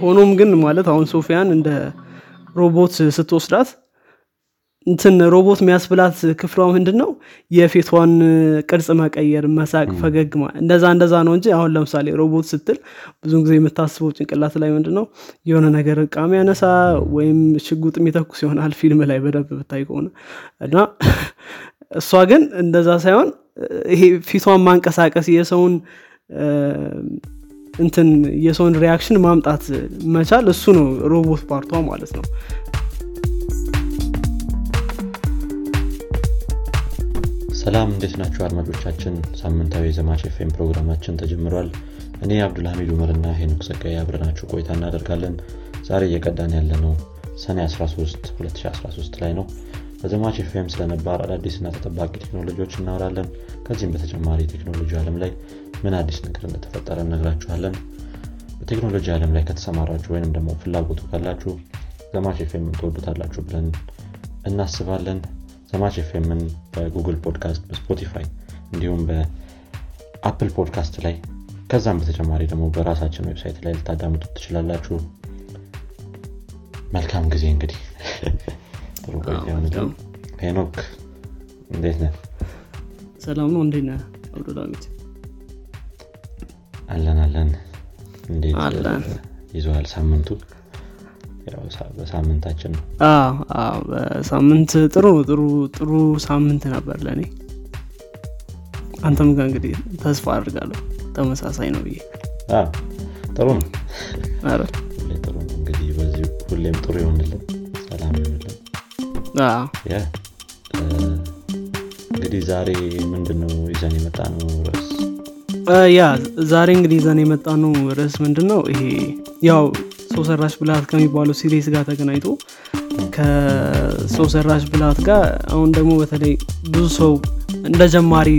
ሆኖም ግን ማለት አሁን ሶፊያን እንደ ሮቦት ስትወስዳት እንትን ሮቦት የሚያስብላት ክፍሏ ምንድን ነው የፊቷን ቅርጽ መቀየር መሳቅ ፈገግ እንደዛ እንደዛ ነው እንጂ አሁን ለምሳሌ ሮቦት ስትል ብዙ ጊዜ የምታስበው ጭንቅላት ላይ ምንድን ነው የሆነ ነገር እቃ የሚያነሳ ወይም ሽጉጥ የሚተኩስ ይሆናል ፊልም ላይ በደንብ ብታይ ከሆነ። እና እሷ ግን እንደዛ ሳይሆን ይሄ ፊቷን ማንቀሳቀስ የሰውን እንትን የሰውን reaction ማምጣት መቻል እሱ ነው robot part ዋ ማለት ነው። ሰላም እንዴት ናችሁ አድማጮቻችን? ሳምንታዊ የዘማች ኤፍኤም ፕሮግራማችን ተጀምሯል። እኔ አብዱልሐሚድ ኡመርና ሄኖክ ዘጋይ አብረናችሁ ቆይታ እናደርጋለን። ዛሬ እየቀዳን ያለነው ሰኔ 13 2013 ላይ ነው። በዘማች ኤፍኤም ስለነባር አዳዲስና ተጠባቂ ቴክኖሎጂዎች እናወራለን። ከዚህም በተጨማሪ ቴክኖሎጂ ዓለም ላይ ምን አዲስ ነገር እንደተፈጠረ እነግራችኋለን። በቴክኖሎጂ ዓለም ላይ ከተሰማራችሁ ወይንም ደግሞ ፍላጎቱ ካላችሁ ዘማች ኤፍኤም ትወዱታላችሁ ብለን እናስባለን። ዘማች ኤፍኤምን በጉግል ፖድካስት በስፖቲፋይ እንዲሁም በአፕል ፖድካስት ላይ ከዛም በተጨማሪ ደግሞ በራሳችን website ላይ ልታዳምጡ ትችላላችሁ። መልካም ጊዜ እንግዲህ። ጥሩ ሄኖክ እንዴት ነህ? ሰላም ነው። እንዴት ነህ? አብዱልሐሚድ አለን አለን። እንዴት አለን። ይዘዋል ሳምንቱ? በሳምንታችን ነው። በሳምንት ጥሩ ጥሩ ጥሩ ሳምንት ነበር ለእኔ። አንተም ጋር እንግዲህ ተስፋ አድርጋለሁ ተመሳሳይ ነው ብዬ። ጥሩ ነው። ጥሩ ነው። እንግዲህ በዚህ ሁሌም ጥሩ ይሆንልን። ሰላም ይሆንልን። እንግዲህ ዛሬ ምንድን ነው ይዘን የመጣ ነው ርዕስ? እ፣ ያ ዛሬ እንግዲህ ይዘን የመጣ ነው ርዕስ ምንድን ነው ይሄ ያው ሰው ሰራሽ ብልሃት ከሚባለው series ጋር ተገናኝቶ ከሰው ሰራሽ ብልሃት ጋር አሁን ደግሞ በተለይ ብዙ ሰው እንደ ጀማሪ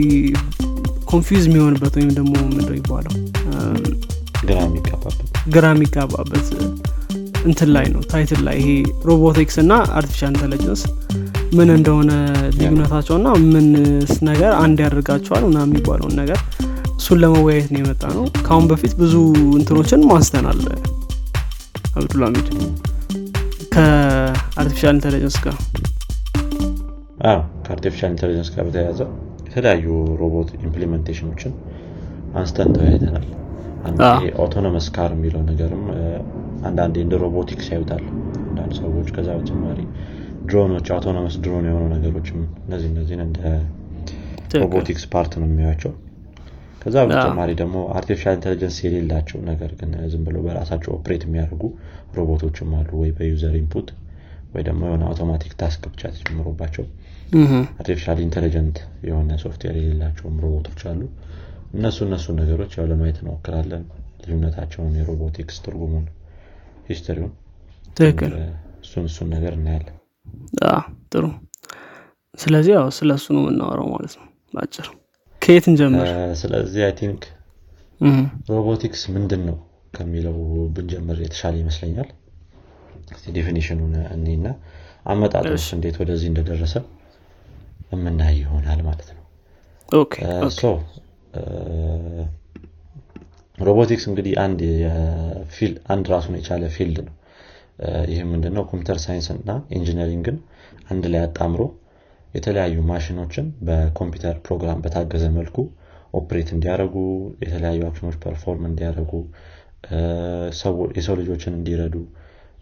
confuse የሚሆንበት ወይም ደግሞ ምንድነው ይባለው እም፣ ግራ የሚጋባበት። ግራ የሚጋባበት እንትን ላይ ነው title ላይ ይሄ ሮቦቲክስ እና artificial intelligence ምን እንደሆነ ልዩነታቸው እና ምንስ ነገር አንድ ያደርጋቸዋል ምናምን የሚባለውን ነገር እሱን ለመወያየት ነው የመጣ ነው ከአሁን በፊት ብዙ እንትኖችን አንስተናል አብዱልሚድ ከአርቲፊሻል ኢንቴሊጀንስ ጋር ከአርቲፊሻል ኢንቴሊጀንስ ጋር በተያያዘ የተለያዩ robot implementation ኦችን አንስተን ተወያይተናል። autonomous car የሚለው ነገርም አንዳንዴ እንደ ሮቦቲክስ ያዩታል። አንዳንድ ሰዎች ከዛ በተጨማሪ ድሮኖች autonomous drone የሆኑ ነገሮችም እነዚህ እነዚህን እንደ robotics part ነው የሚያዩአቸው ከዛ በተጨማሪ ደግሞ artificial intelligence የሌላቸው ነገር ግን ዝም ብለው በራሳቸው operate የሚያደርጉ ሮቦቶችም አሉ ወይ በ user input ወይ ደግሞ የሆነ automatic task ብቻ ተጨምሮባቸው artificial intelligent የሆነ ሶፍትዌር የሌላቸውም ሮቦቶች አሉ። እነሱ እነሱ ነገሮች ያው ለማየት እንሞክራለን። ልዩነታቸውን የሮቦቲክስ ትርጉሙን history ውን ትክክል። እሱን እሱን ነገር እናያለን። ጥሩ። ስለዚህ ያው ስለ እሱ ነው የምናወራው ማለት ነው በአጭር ከየት እንጀምር ስለዚህ I think robotics ምንድን ነው ከሚለው ብንጀምር የተሻለ ይመስለኛል። definition ኑን እኔና አመጣጡን እንዴት ወደዚህ እንደደረሰ የምናይ ይሆናል ማለት ነው። ሮቦቲክስ እንግዲህ አንድ ራሱን የቻለ field ነው። እ፣ ይህም ምንድነው? computer science እና engineering ን አንድ ላይ አጣምሮ የተለያዩ ማሽኖችን በኮምፒውተር ፕሮግራም በታገዘ መልኩ operate እንዲያደርጉ የተለያዩ action ኦች perform እንዲያደርጉ የሰው ልጆችን እንዲረዱ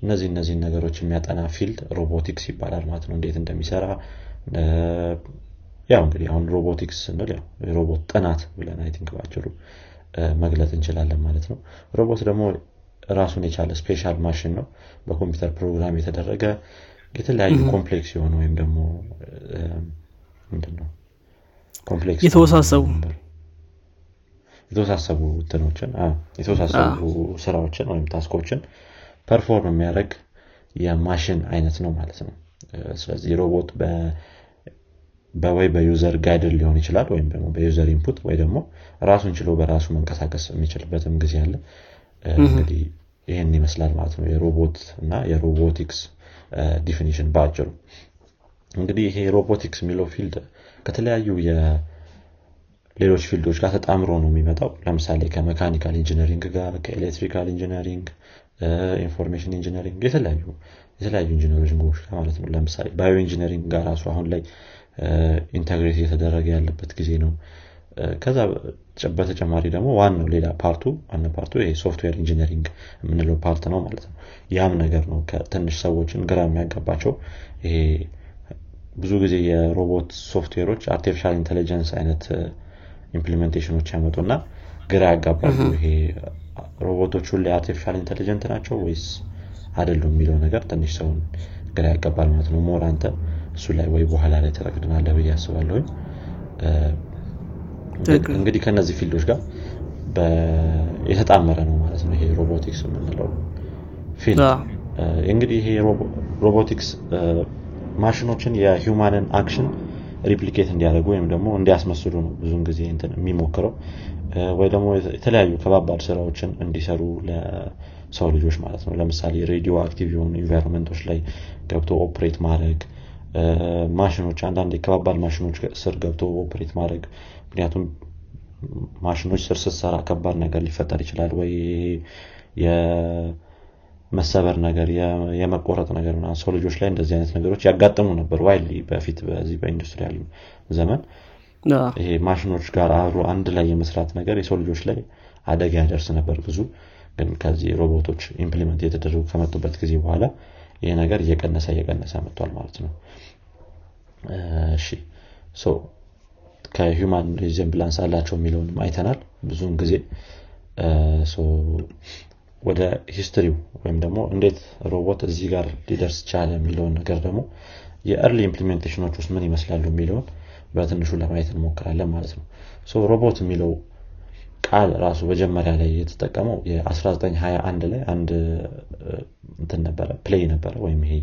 እነዚህ እነዚህን ነገሮች የሚያጠና field robotics ይባላል ማለት ነው። እንዴት እንደሚሰራ ያው እንግዲህ አሁን ሮቦቲክስ ስንል ያው የሮቦት ጥናት ብለን I think ባጭሩ እ፣ መግለጽ እንችላለን ማለት ነው። ሮቦት ደግሞ ራሱን የቻለ special machine ነው። በኮምፒውተር ፕሮግራም የተደረገ የተለያዩ complex የሆኑ ወይም ደግሞ እ፣ ምንድን ነው complex የተወሳሰቡ የተወሳሰቡ እንትኖችን የተወሳሰቡ ስራዎችን ወይም task ኦችን perform የሚያደርግ የማሽን አይነት ነው ማለት ነው። ስለዚህ ሮቦት በወይ በ user guided ሊሆን ይችላል ወይም ደግሞ በ user input ወይ ደግሞ ራሱን ችሎ በራሱ መንቀሳቀስ የሚችልበትም ጊዜ አለ። እንግዲህ ይህን ይመስላል ማለት ነው። የሮቦት እና የ robotics definition በአጭሩ። እንግዲህ ይሄ ሮቦቲክስ የሚለው field ከተለያዩ የሌሎች field ኦች ጋር ተጣምሮ ነው የሚመጣው። ለምሳሌ ከ mechanical engineering ጋር ከ electrical engineering information engineering የተለያዩ የተለያዩ engineering ኦች ጋር ማለት ነው። ለምሳሌ bio engineering ጋር ራሱ አሁን ላይ integrate እየተደረገ ያለበት ጊዜ ነው ከዛ በተጨማሪ ደግሞ ዋናው ሌላ part ኡ ዋና part ኡ ይሄ software engineering የምንለው part ነው ማለት ነው። ያም ነገር ነው ትንሽ ሰዎችን ግራ የሚያጋባቸው ይሄ ብዙ ጊዜ የ robot software ኦች artificial intelligence አይነት implementation ኦች ያመጡና ግራ ያጋባሉ ይሄ ሮቦቶች ሁሌ artificial intelligent ናቸው ወይስ አይደሉም የሚለው ነገር ትንሽ ሰውን ግራ ያጋባል ማለት ነው። more አንተ እሱ ላይ ወይ በኋላ ላይ ተጠቅድናለ ብዬ አስባለሁኝ እንግዲህ ከነዚህ field ኦች ጋር የተጣመረ ነው ማለት ነው ይሄ ሮቦቲክስ የምንለው field። እንግዲህ ይሄ ሮቦቲክስ ማሽኖችን የ human ን action replicate እንዲያደርጉ ወይም ደግሞ እንዲያስመስሉ ነው ብዙን ጊዜ የሚሞክረው። ወይ ደግሞ የተለያዩ ከባባድ ስራዎችን እንዲሰሩ ለሰው ልጆች ማለት ነው። ለምሳሌ radioactive የሆኑ environment ኦች ላይ ገብቶ operate ማድረግ። ማሽኖች አንዳንድ የከባባድ ማሽኖች ስር ገብቶ operate ማድረግ ምክንያቱም ማሽኖች ስር ስትሰራ ከባድ ነገር ሊፈጠር ይችላል ወይ የመሰበር ነገር የመቆረጥ ነገር ሰው ልጆች ላይ እንደዚህ አይነት ነገሮች ያጋጥሙ ነበር widely በፊት በዚህ በ industrial ዘመን። ይሄ ማሽኖች ጋር አብሮ አንድ ላይ የመስራት ነገር የሰው ልጆች ላይ አደጋ ያደርስ ነበር ብዙ። ግን ከዚህ ሮቦቶች implement የተደረጉ ከመጡበት ጊዜ በኋላ ይሄ ነገር እየቀነሰ እየቀነሰ መጥቷል ማለት ነው። እሺ ከ human resemblance አላቸው የሚለውንም አይተናል ብዙውን ጊዜ። ወደ history ው ወይም ደግሞ እንዴት ሮቦት እዚህ ጋር ሊደርስ ቻለ የሚለውን ነገር ደግሞ የ early implementation ኦች ውስጥ ምን ይመስላሉ የሚለውን በትንሹ ለማየት እንሞክራለን ማለት ነው። ሮቦት የሚለው ቃል ራሱ መጀመሪያ ላይ የተጠቀመው የ1921 ላይ አንድ እንትን ነበረ play ነበረ ወይም ይሄ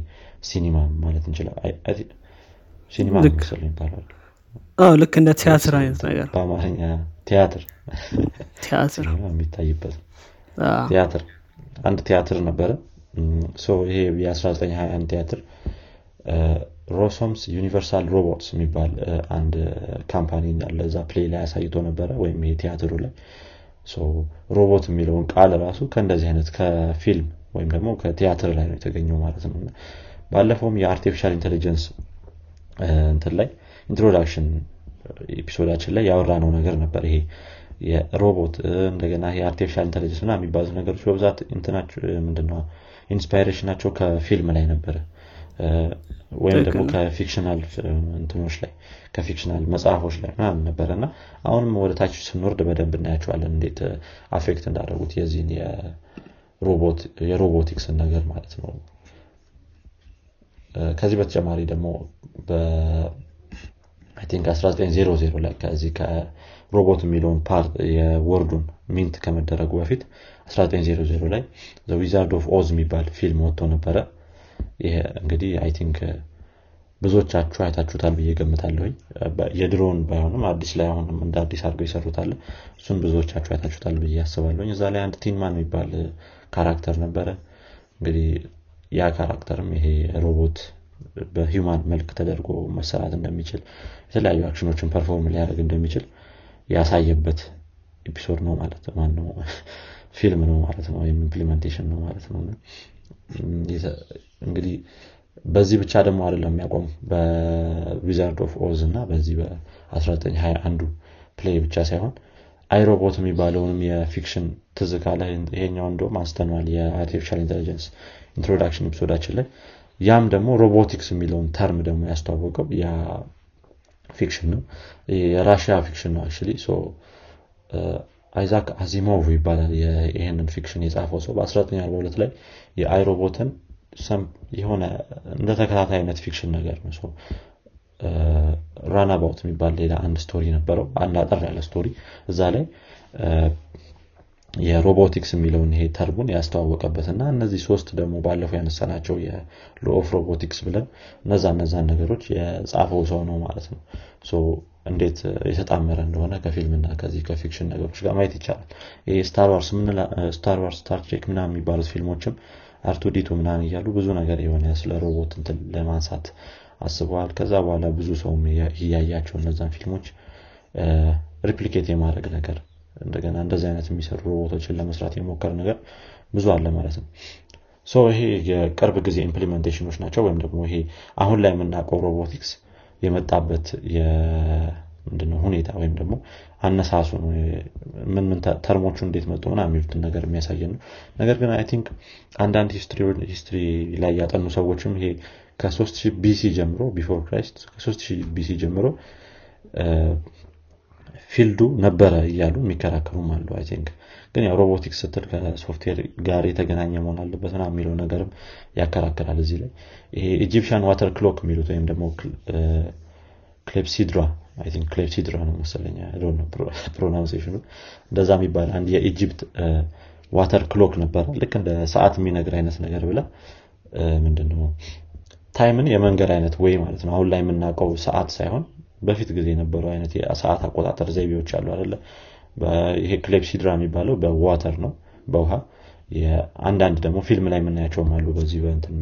ሲኒማ ማለት እንችላል ሲኒማ ይባላል ልክ እንደ ቲያትር አይነት ነገር። በአማርኛ ቲያትር ቲያትር። የሚታይበት ቲያትር። አንድ ቲያትር ነበረ። ይሄ የ1921 ቲያትር Rossum's Universal Robots የሚባል አንድ company እንዳለ እዛ play ላይ አሳይቶ ነበረ ወይም ይሄ ቲያትሩ ላይ። ሮቦት የሚለውን ቃል ራሱ ከእንደዚህ አይነት ከፊልም ወይም ደግሞ ከቲያትር ላይ ነው የተገኘው ማለት ነው። ባለፈውም የ artificial intelligence እንትን ላይ introduction episode ኣችን ላይ ያወራነው ነገር ነበር። ይሄ የሮቦት እንደገና ይሄ artificial intelligence ምና የሚባሉት ነገሮች በብዛት ምንድነው? inspiration ኣቸው ከፊልም ላይ ነበረ። ወይም ደግሞ ከ fictional እንትኖች ላይ ከ fictional መጽሐፎች ላይ ምናምን ነበረ። እና አሁንም ወደ ታች ስንወርድ በደንብ እናያቸዋለን እንዴት affect እንዳደረጉት የዚህን የሮቦቲክስን ነገር ማለት ነው። ከዚህ በተጨማሪ ደግሞ think 1900 ላይ ከዚህ ከሮቦት የሚለውን part የ word ኡን mint ከመደረጉ በፊት 1900 ላይ Wizard of Oz የሚባል ፊልም ወጥቶ ነበረ። ይሄ እንግዲህ I think ብዙዎቻችሁ አይታችሁታል ብዬ እገምታለሁኝ የድሮውን ባይሆንም አዲስ ላይ አሁንም እንደ አዲስ አድርገው ይሰሩታል እሱን ብዙዎቻችሁ አይታችሁታል ብዬ አስባለሁኝ እዛ ላይ አንድ Tin Man የሚባል character ነበረ። እንግዲህ ያ character ም ይሄ ሮቦት በ human መልክ ተደርጎ መሰራት እንደሚችል የተለያዩ action ኦችን perform ሊያደርግ እንደሚችል ያሳየበት episode ነው ማለት ነው። ፊልም ነው ማለት ነው። ወይም implementation ነው ማለት ነው። እንግዲህ በዚህ ብቻ ደግሞ አይደለም የሚያቆሙ በ Wizard of Oz እና በዚህ በ1921 play ብቻ ሳይሆን I, Robot የሚባለውንም የ fiction ትዝካ ላይ ይሄኛው እንደም አንስተነዋል። የ artificial intelligence introduction episode ኣችን ላይ ያም ደግሞ ሮቦቲክስ የሚለውን term ደግሞ ያስተዋወቀው ያ fiction ነው። የራሽያ fiction ነው actually አይዛክ አዚሞቭ ይባላል። ይህንን fiction የጻፈው ሰው በ1942 ላይ የ I, Robot ን የሆነ እንደ አይነት fiction ነገር ነው። Runaround የሚባል ሌላ አንድ story ነበረው። አንድ አጠር ያለ story እዛ ላይ የሮቦቲክስ የሚለውን ይሄ term ኡን ያስተዋወቀበት እና እነዚህ ሶስት ደግሞ ባለፈው ያነሳናቸው የ law of robotics ብለን እነዛ እነዛን ነገሮች የጻፈው ሰው ነው ማለት ነው። እንዴት የተጣመረ እንደሆነ ከፊልምና ከዚህ ከ fiction ነገሮች ጋር ማየት ይቻላል። ይህ Star Wars Star Wars Star Trek ምና የሚባሉት ፊልሞችም R2-D2 ምናን እያሉ ብዙ ነገር የሆነ ስለ ሮቦት እንትን ለማንሳት አስበዋል። ከዛ በኋላ ብዙ ሰውም እያያቸው እነዛን ፊልሞች replicate የማድረግ ነገር እንደገና እንደዚህ አይነት የሚሰሩ ሮቦቶችን ለመስራት የመሞከር ነገር ብዙ አለ ማለት ነው። so ይሄ የቅርብ ጊዜ implementation ኦች ናቸው ወይም ደግሞ ይሄ አሁን ላይ የምናውቀው ሮቦቲክስ የመጣበት ምንድነው ሁኔታ ወይም ደግሞ አነሳሱ ምን ምን term ኦቹ እንዴት መጡ ምና የሚሉትን ነገር የሚያሳየን ነው። ነገር ግን I think አንዳንድ history ላይ ያጠኑ ሰዎችም ይሄ ከ3000 BC ጀምሮ before Christ ከ3000 BC ጀምሮ field ኡ ነበረ እያሉ የሚከራከሩም አሉ I think ግን ያው ሮቦቲክስ ስትል ከሶፍትዌር ጋር የተገናኘ መሆን አለበት ምና የሚለው ነገርም ያከራከራል እዚህ ላይ። ይሄ Egyptian water clock የሚሉት ወይም ደግሞ clepsydra clepsydra ነው መሰለኝ pronunciation ኡ እንደዛ የሚባል አንድ የኢጂፕት ዋተር ክሎክ ነበረ። ልክ እንደ ሰዓት የሚነግር አይነት ነገር ብላ ምንድነው? ታይምን የመንገድ አይነት ወይ ማለት ነው። አሁን ላይ የምናውቀው ሰዓት ሳይሆን በፊት ጊዜ የነበረው አይነት የሰዓት አቆጣጠር ዘይቤዎች አሉ አደለ ይሄ ክሌፕሲድራ የሚባለው በዋተር ነው በውሃ። አንዳንድ ደግሞ ፊልም ላይ የምናያቸውም አሉ በዚህ በንትን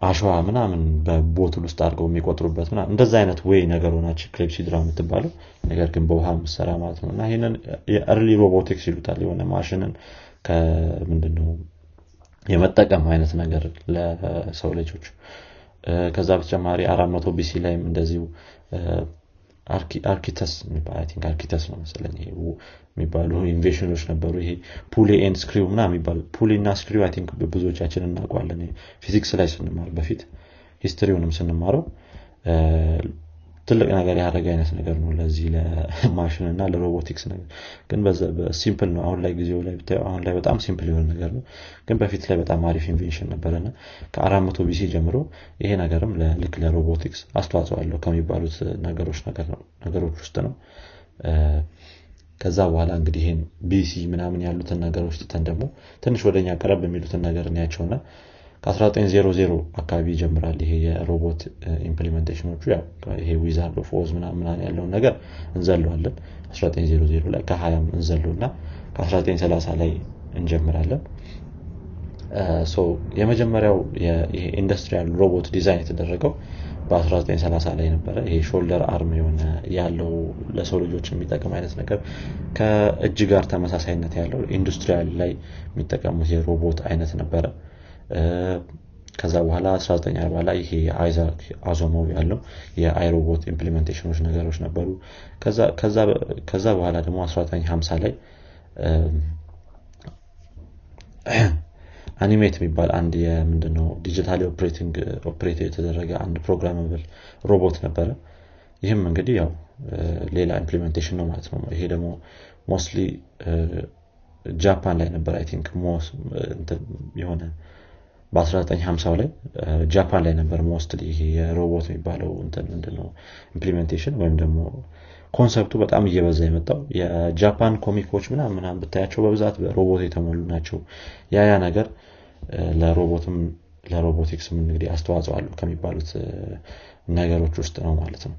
አሸዋ ምናምን በቦትል ውስጥ አድርገው የሚቆጥሩበት ምናምን እንደዛ አይነት ወይ ነገር ሆናች ክሌፕሲድራ የምትባለው። ነገር ግን በውሃ ምትሰራ ማለት ነው። እና ይህንን የ early robotics ይሉታል የሆነ ማሽንን ከምንድነው? የመጠቀም አይነት ነገር ለሰው ልጆች ከዛ በተጨማሪ አራት መቶ BC ላይም እንደዚሁ Archytas Archytas ነው መሰለኝ የሚባሉ invention ኦች ነበሩ። ይሄ pulley and screw ምና የሚባሉ pulley እና screw I think ብዙዎቻችን እናውቀዋለን ፊዚክስ ላይ ስንማር በፊት history ውንም ስንማረው ትልቅ ነገር ያደረገ አይነት ነገር ነው ለዚህ ለማሽን እና ለሮቦቲክስ ነገር። ግን simple ነው። አሁን ላይ ጊዜው ላይ አሁን ላይ በጣም simple የሆነ ነገር ነው። ግን በፊት ላይ በጣም አሪፍ invention ነበረና ከአራት መቶ BC ጀምሮ ይሄ ነገርም ልክ ለሮቦቲክስ አስተዋጽኦ አለው ከሚባሉት ነገሮች ነገሮች ውስጥ ነው። ከዛ በኋላ እንግዲህ ይህን BC ምናምን ያሉትን ነገሮች ትተን ደግሞ ትንሽ ወደኛ ቀረብ የሚሉትን ነገር እናያቸውና ከ1900 አካባቢ ይጀምራል ይሄ የሮቦት implementation ኦቹ ይሄ Wizard of Oz ምናምን ያለውን ነገር እንዘለዋለን። 1900 ላይ ከ20 እንዘለው እና ከ1930 ላይ እንጀምራለን። የመጀመሪያው industrial ሮቦት ዲዛይን የተደረገው በ1930 ላይ ነበረ። ይሄ shoulder arm የሆነ ያለው ለሰው ልጆች የሚጠቅም አይነት ነገር ከእጅ ጋር ተመሳሳይነት ያለው industrial ላይ የሚጠቀሙት የሮቦት አይነት ነበረ ከዛ በኋላ 1940 ላይ ይሄ አይዛክ አዚሞቭ ያለው የ I, Robot implementation ኦች ነገሮች ነበሩ። ከዛ በኋላ ደግሞ 1950 ላይ ዩኒሜት የሚባል አንድ የምንድነው digitally operate የተደረገ አንድ programmable ሮቦት ነበረ። ይህም እንግዲህ ያው ሌላ implementation ነው ማለት ነው። ይሄ ደግሞ mostly ጃፓን ላይ ነበር I think የሆነ በ1950 ላይ ጃፓን ላይ ነበር most ይሄ የሮቦት የሚባለው ምንድነው? implementation ወይም ደግሞ concept ኡ በጣም እየበዛ የመጣው የጃፓን comic ኦች ምናምን ምናምን ብታያቸው በብዛት በሮቦት የተሞሉ ናቸው። ያ ነገር ለሮቦትም ለሮቦቲክስም እንግዲህ አስተዋጽኦ አሉ ከሚባሉት ነገሮች ውስጥ ነው ማለት ነው።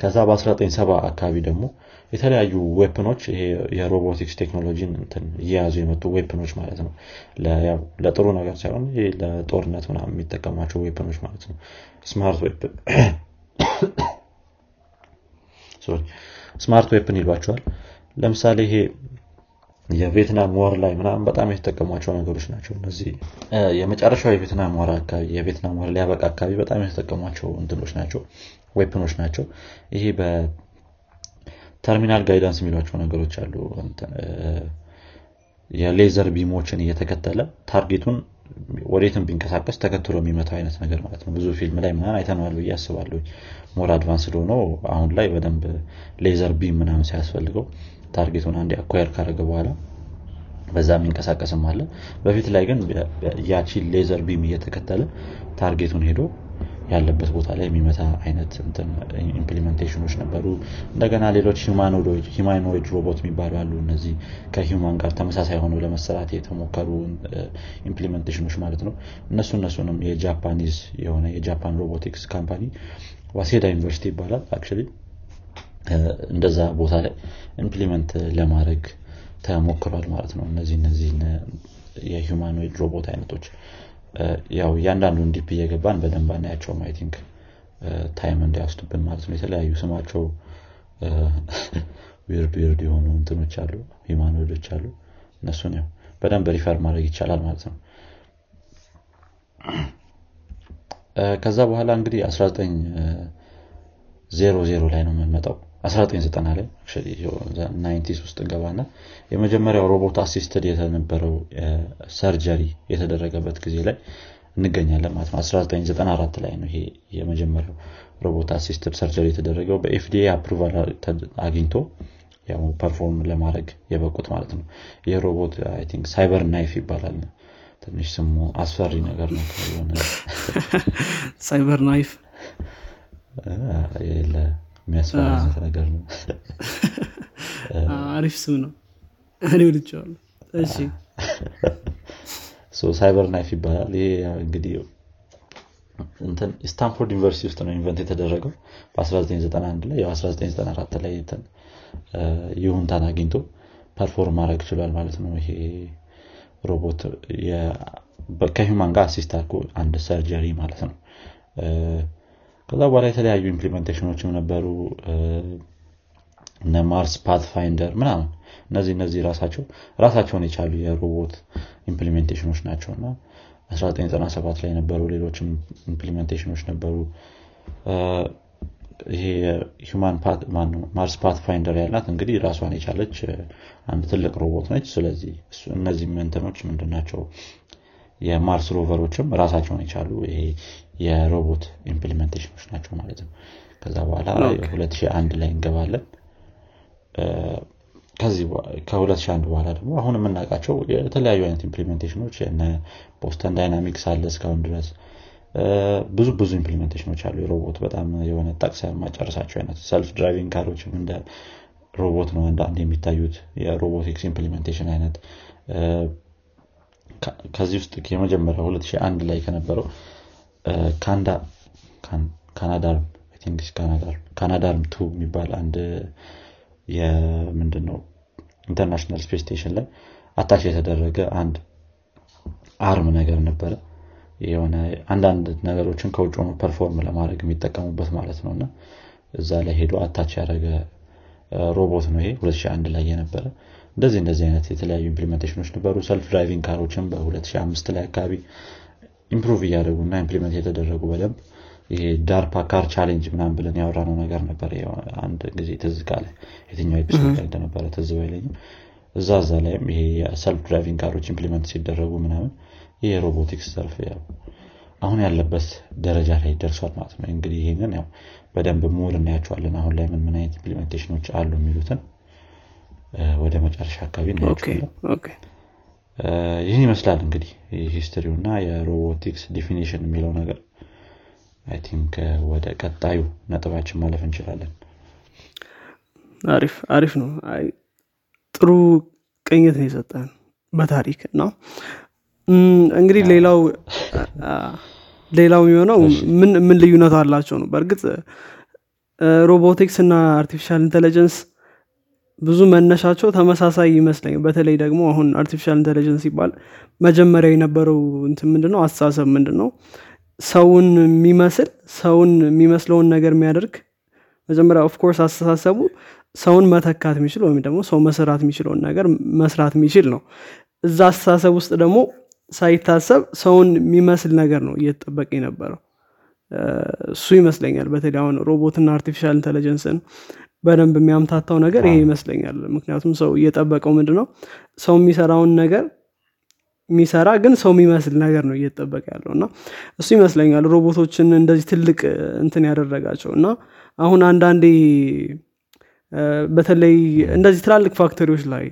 ከዛ በ1970 አካባቢ ደግሞ የተለያዩ weapon ኦች የ robotics ቴክኖሎጂን እየያዙ የመጡ weapon ኦች ማለት ነው። ለጥሩ ነገር ሳይሆን ለጦርነት ምናምን የሚጠቀሟቸው weapon ኦች ማለት ነው። smart weapon smart weapon ይሏቸዋል። ለምሳሌ ይሄ የቬትናም war ላይ ምናምን በጣም የተጠቀሟቸው ነገሮች ናቸው። እነዚህ የመጨረሻው የቬትናም war አካባቢ የቬትናም war ሊያበቃ አካባቢ በጣም የተጠቀሟቸው እንትኖች ናቸው። weapon ኦች ናቸው። ይሄ በ terminal guidance የሚሏቸው ነገሮች አሉ። የ laser beam ኦችን እየተከተለ target ኡን ወዴትም ቢንቀሳቀስ ተከትሎ የሚመታው አይነት ነገር ማለት ነው። ብዙ ፊልም ላይ ምናምን አይተነዋል ብዬ አስባለሁ። more advance ሆነው አሁን ላይ በደንብ laser beam ምናምን ሲያስፈልገው target ኡን አንድ acquire ካደረገ በኋላ በዛ የሚንቀሳቀስም አለ። በፊት ላይ ግን ያቺ laser beam እየተከተለ target ኡን ሄዶ ያለበት ቦታ ላይ የሚመታ አይነት implementation ኦች ነበሩ። እንደገና ሌሎች humanoid robot የሚባሉ አሉ። እነዚህ ከ human ጋር ተመሳሳይ ሆነው ለመሰራት የተሞከሩ implementation ኦች ማለት ነው። እነሱ እነሱንም የ Japanese የሆነ የጃፓን robotics company ዋሴዳ ዩኒቨርሲቲ ይባላል actually እንደዛ ቦታ ላይ implement ለማድረግ ተሞክሯል ማለት ነው። እነዚህ እነዚህ የ humanoid robot አይነቶች ያው እያንዳንዱን deep እየገባን በደንብ አናያቸውም። I think time እንዳያወስድብን ማለት ነው። የተለያዩ ስማቸው weird weird የሆኑ እንትኖች አሉ humanoid ኦች አሉ። እነሱን ያው በደንብ refer ማድረግ ይቻላል ማለት ነው። ከዛ በኋላ እንግዲህ 1900 ላይ ነው የምንመጣው 1990 ላይ nineties ውስጥ ገባና የመጀመሪያው robot assisted የነበረው surgery የተደረገበት ጊዜ ላይ እንገኛለን ማለት ነው። 1994 ላይ ነው ይሄ የመጀመሪያው robot assisted surgery የተደረገው። በ FDA approval አግኝቶ ያው perform ለማድረግ የበቁት ማለት ነው። ይህ ሮቦት think CyberKnife ይባላል። ትንሽ ስሙ አስፈሪ ነገር ነው CyberKnife የሚያስፈራ አይነት ነገር ነው። አሪፍ ስም ነው። እኔ ወድጄዋለሁ እሺ። CyberKnife ይባላል። ይሄ እንግዲህ ስታንፎርድ ዩኒቨርሲቲ ውስጥ ነው invent የተደረገው። በ1991 ላይ 1994 ላይ ይሁንታን አግኝቶ perform ማድረግ ችሏል ማለት ነው። ይሄ ሮቦት ከ human ጋር assist አድርጎ አንድ surgery ማለት ነው ከዛ በኋላ የተለያዩ implementation ኦችም ነበሩ። እነ Mars Pathfinder ምናምን እነዚህ እነዚህ ራሳቸው ራሳቸውን የቻሉ የሮቦት implementation ኦች ናቸው እና 1997 ላይ ነበሩ። ሌሎችም implementation ኦች ነበሩ። ይሄ human Mars Pathfinder ያላት እንግዲህ ራሷን የቻለች አንድ ትልቅ ሮቦት ነች። ስለዚህ እነዚህ እንትኖች ምንድናቸው የማርስ rover ኦችም ራሳቸውን የቻሉ ይሄ የሮቦት implementation ኦች ናቸው ማለት ነው። ከዛ በኋላ 2001 ላይ እንገባለን። ከዚህ ከ2001 በኋላ ደግሞ አሁን የምናውቃቸው የተለያዩ አይነት implementation ኦች Boston Dynamics አለ እስካሁን ድረስ። ብዙ ብዙ implementation ኦች አሉ። የሮቦት በጣም የሆነ ጠቅሰ ማጨረሳቸው አይነት self driving car ኦችም እንደ ሮቦት ነው አንዳንድ የሚታዩት የ robotics implementation አይነት። ከዚህ ውስጥ የመጀመሪያው 2001 ላይ ከነበረው Canadarm Canadarm two የሚባል አንድ የምንድን ነው International Space Station ላይ attach የተደረገ አንድ arm ነገር ነበረ። የሆነ አንዳንድ ነገሮችን ከውጭ ሆኖ perform ለማድረግ የሚጠቀሙበት ማለት ነው። እና እዛ ላይ ሄዶ attach ያደረገ ሮቦት ነው ይሄ 2001 ላይ የነበረ። እንደዚህ እንደዚህ አይነት የተለያዩ implementation ኦች ነበሩ። self driving car ኦችን በ2005 ላይ አካባቢ improve እያደረጉ እና implement የተደረጉ በደንብ ይሄ DARPA car challenge ምናምን ብለን ያወራነው ነገር ነበር። አንድ ጊዜ ትዝ ካለ የትኛው episode ላይ እንደነበረ ትዝ ባይለኝም እዛ እዛ ላይም ይሄ የ self driving car ኦች implement ሲደረጉ ምናምን ይህ የሮቦቲክስ ዘርፍ አሁን ያለበት ደረጃ ላይ ደርሷል ማለት ነው። እንግዲህ ይህንን ያው በደንብ more እናያቸዋለን አሁን ላይ ምን ምን አይነት implementation ኦች አሉ የሚሉትን። ወደ መጨረሻ አካባቢ እናያቸዋለን ይህን ይመስላል እንግዲህ history ው እና የ robotics definition የሚለው ነገር። I think ወደ ቀጣዩ ነጥባችን ማለፍ እንችላለን። አሪፍ አሪፍ ነው። ጥሩ ቅኝት ነው የሰጠን በታሪክ እና እንግዲህ ሌላው ሌላው የሚሆነው ምን ምን ልዩነት አላቸው ነው። በእርግጥ ሮቦቲክስ እና artificial intelligence ብዙ መነሻቸው ተመሳሳይ ይመስለኝ። በተለይ ደግሞ አሁን artificial intelligence ሲባል መጀመሪያ የነበረው እንትን ምንድነው? አስተሳሰብ ምንድን ሰውን የሚመስል ሰውን የሚመስለውን ነገር የሚያደርግ መጀመሪያ of course አስተሳሰቡ ሰውን መተካት የሚችል ወይም ደግሞ ሰው መስራት የሚችለውን ነገር መስራት የሚችል ነው። እዛ አስተሳሰብ ውስጥ ደግሞ ሳይታሰብ ሰውን የሚመስል ነገር ነው እየተጠበቀ የነበረው። እሱ ይመስለኛል በተለይ አሁን ሮቦትና artificial intelligence ን በደንብ የሚያምታታው ነገር ይሄ ይመስለኛል። ምክንያቱም ሰው እየጠበቀው ምንድ ነው ሰው የሚሰራውን ነገር የሚሰራ ግን ሰው የሚመስል ነገር ነው እየተጠበቀ ያለው። እና እሱ ይመስለኛል ሮቦቶችን እንደዚህ ትልቅ እንትን ያደረጋቸው። እና አሁን አንዳንዴ በተለይ እንደዚህ ትላልቅ factory ዎች ላይ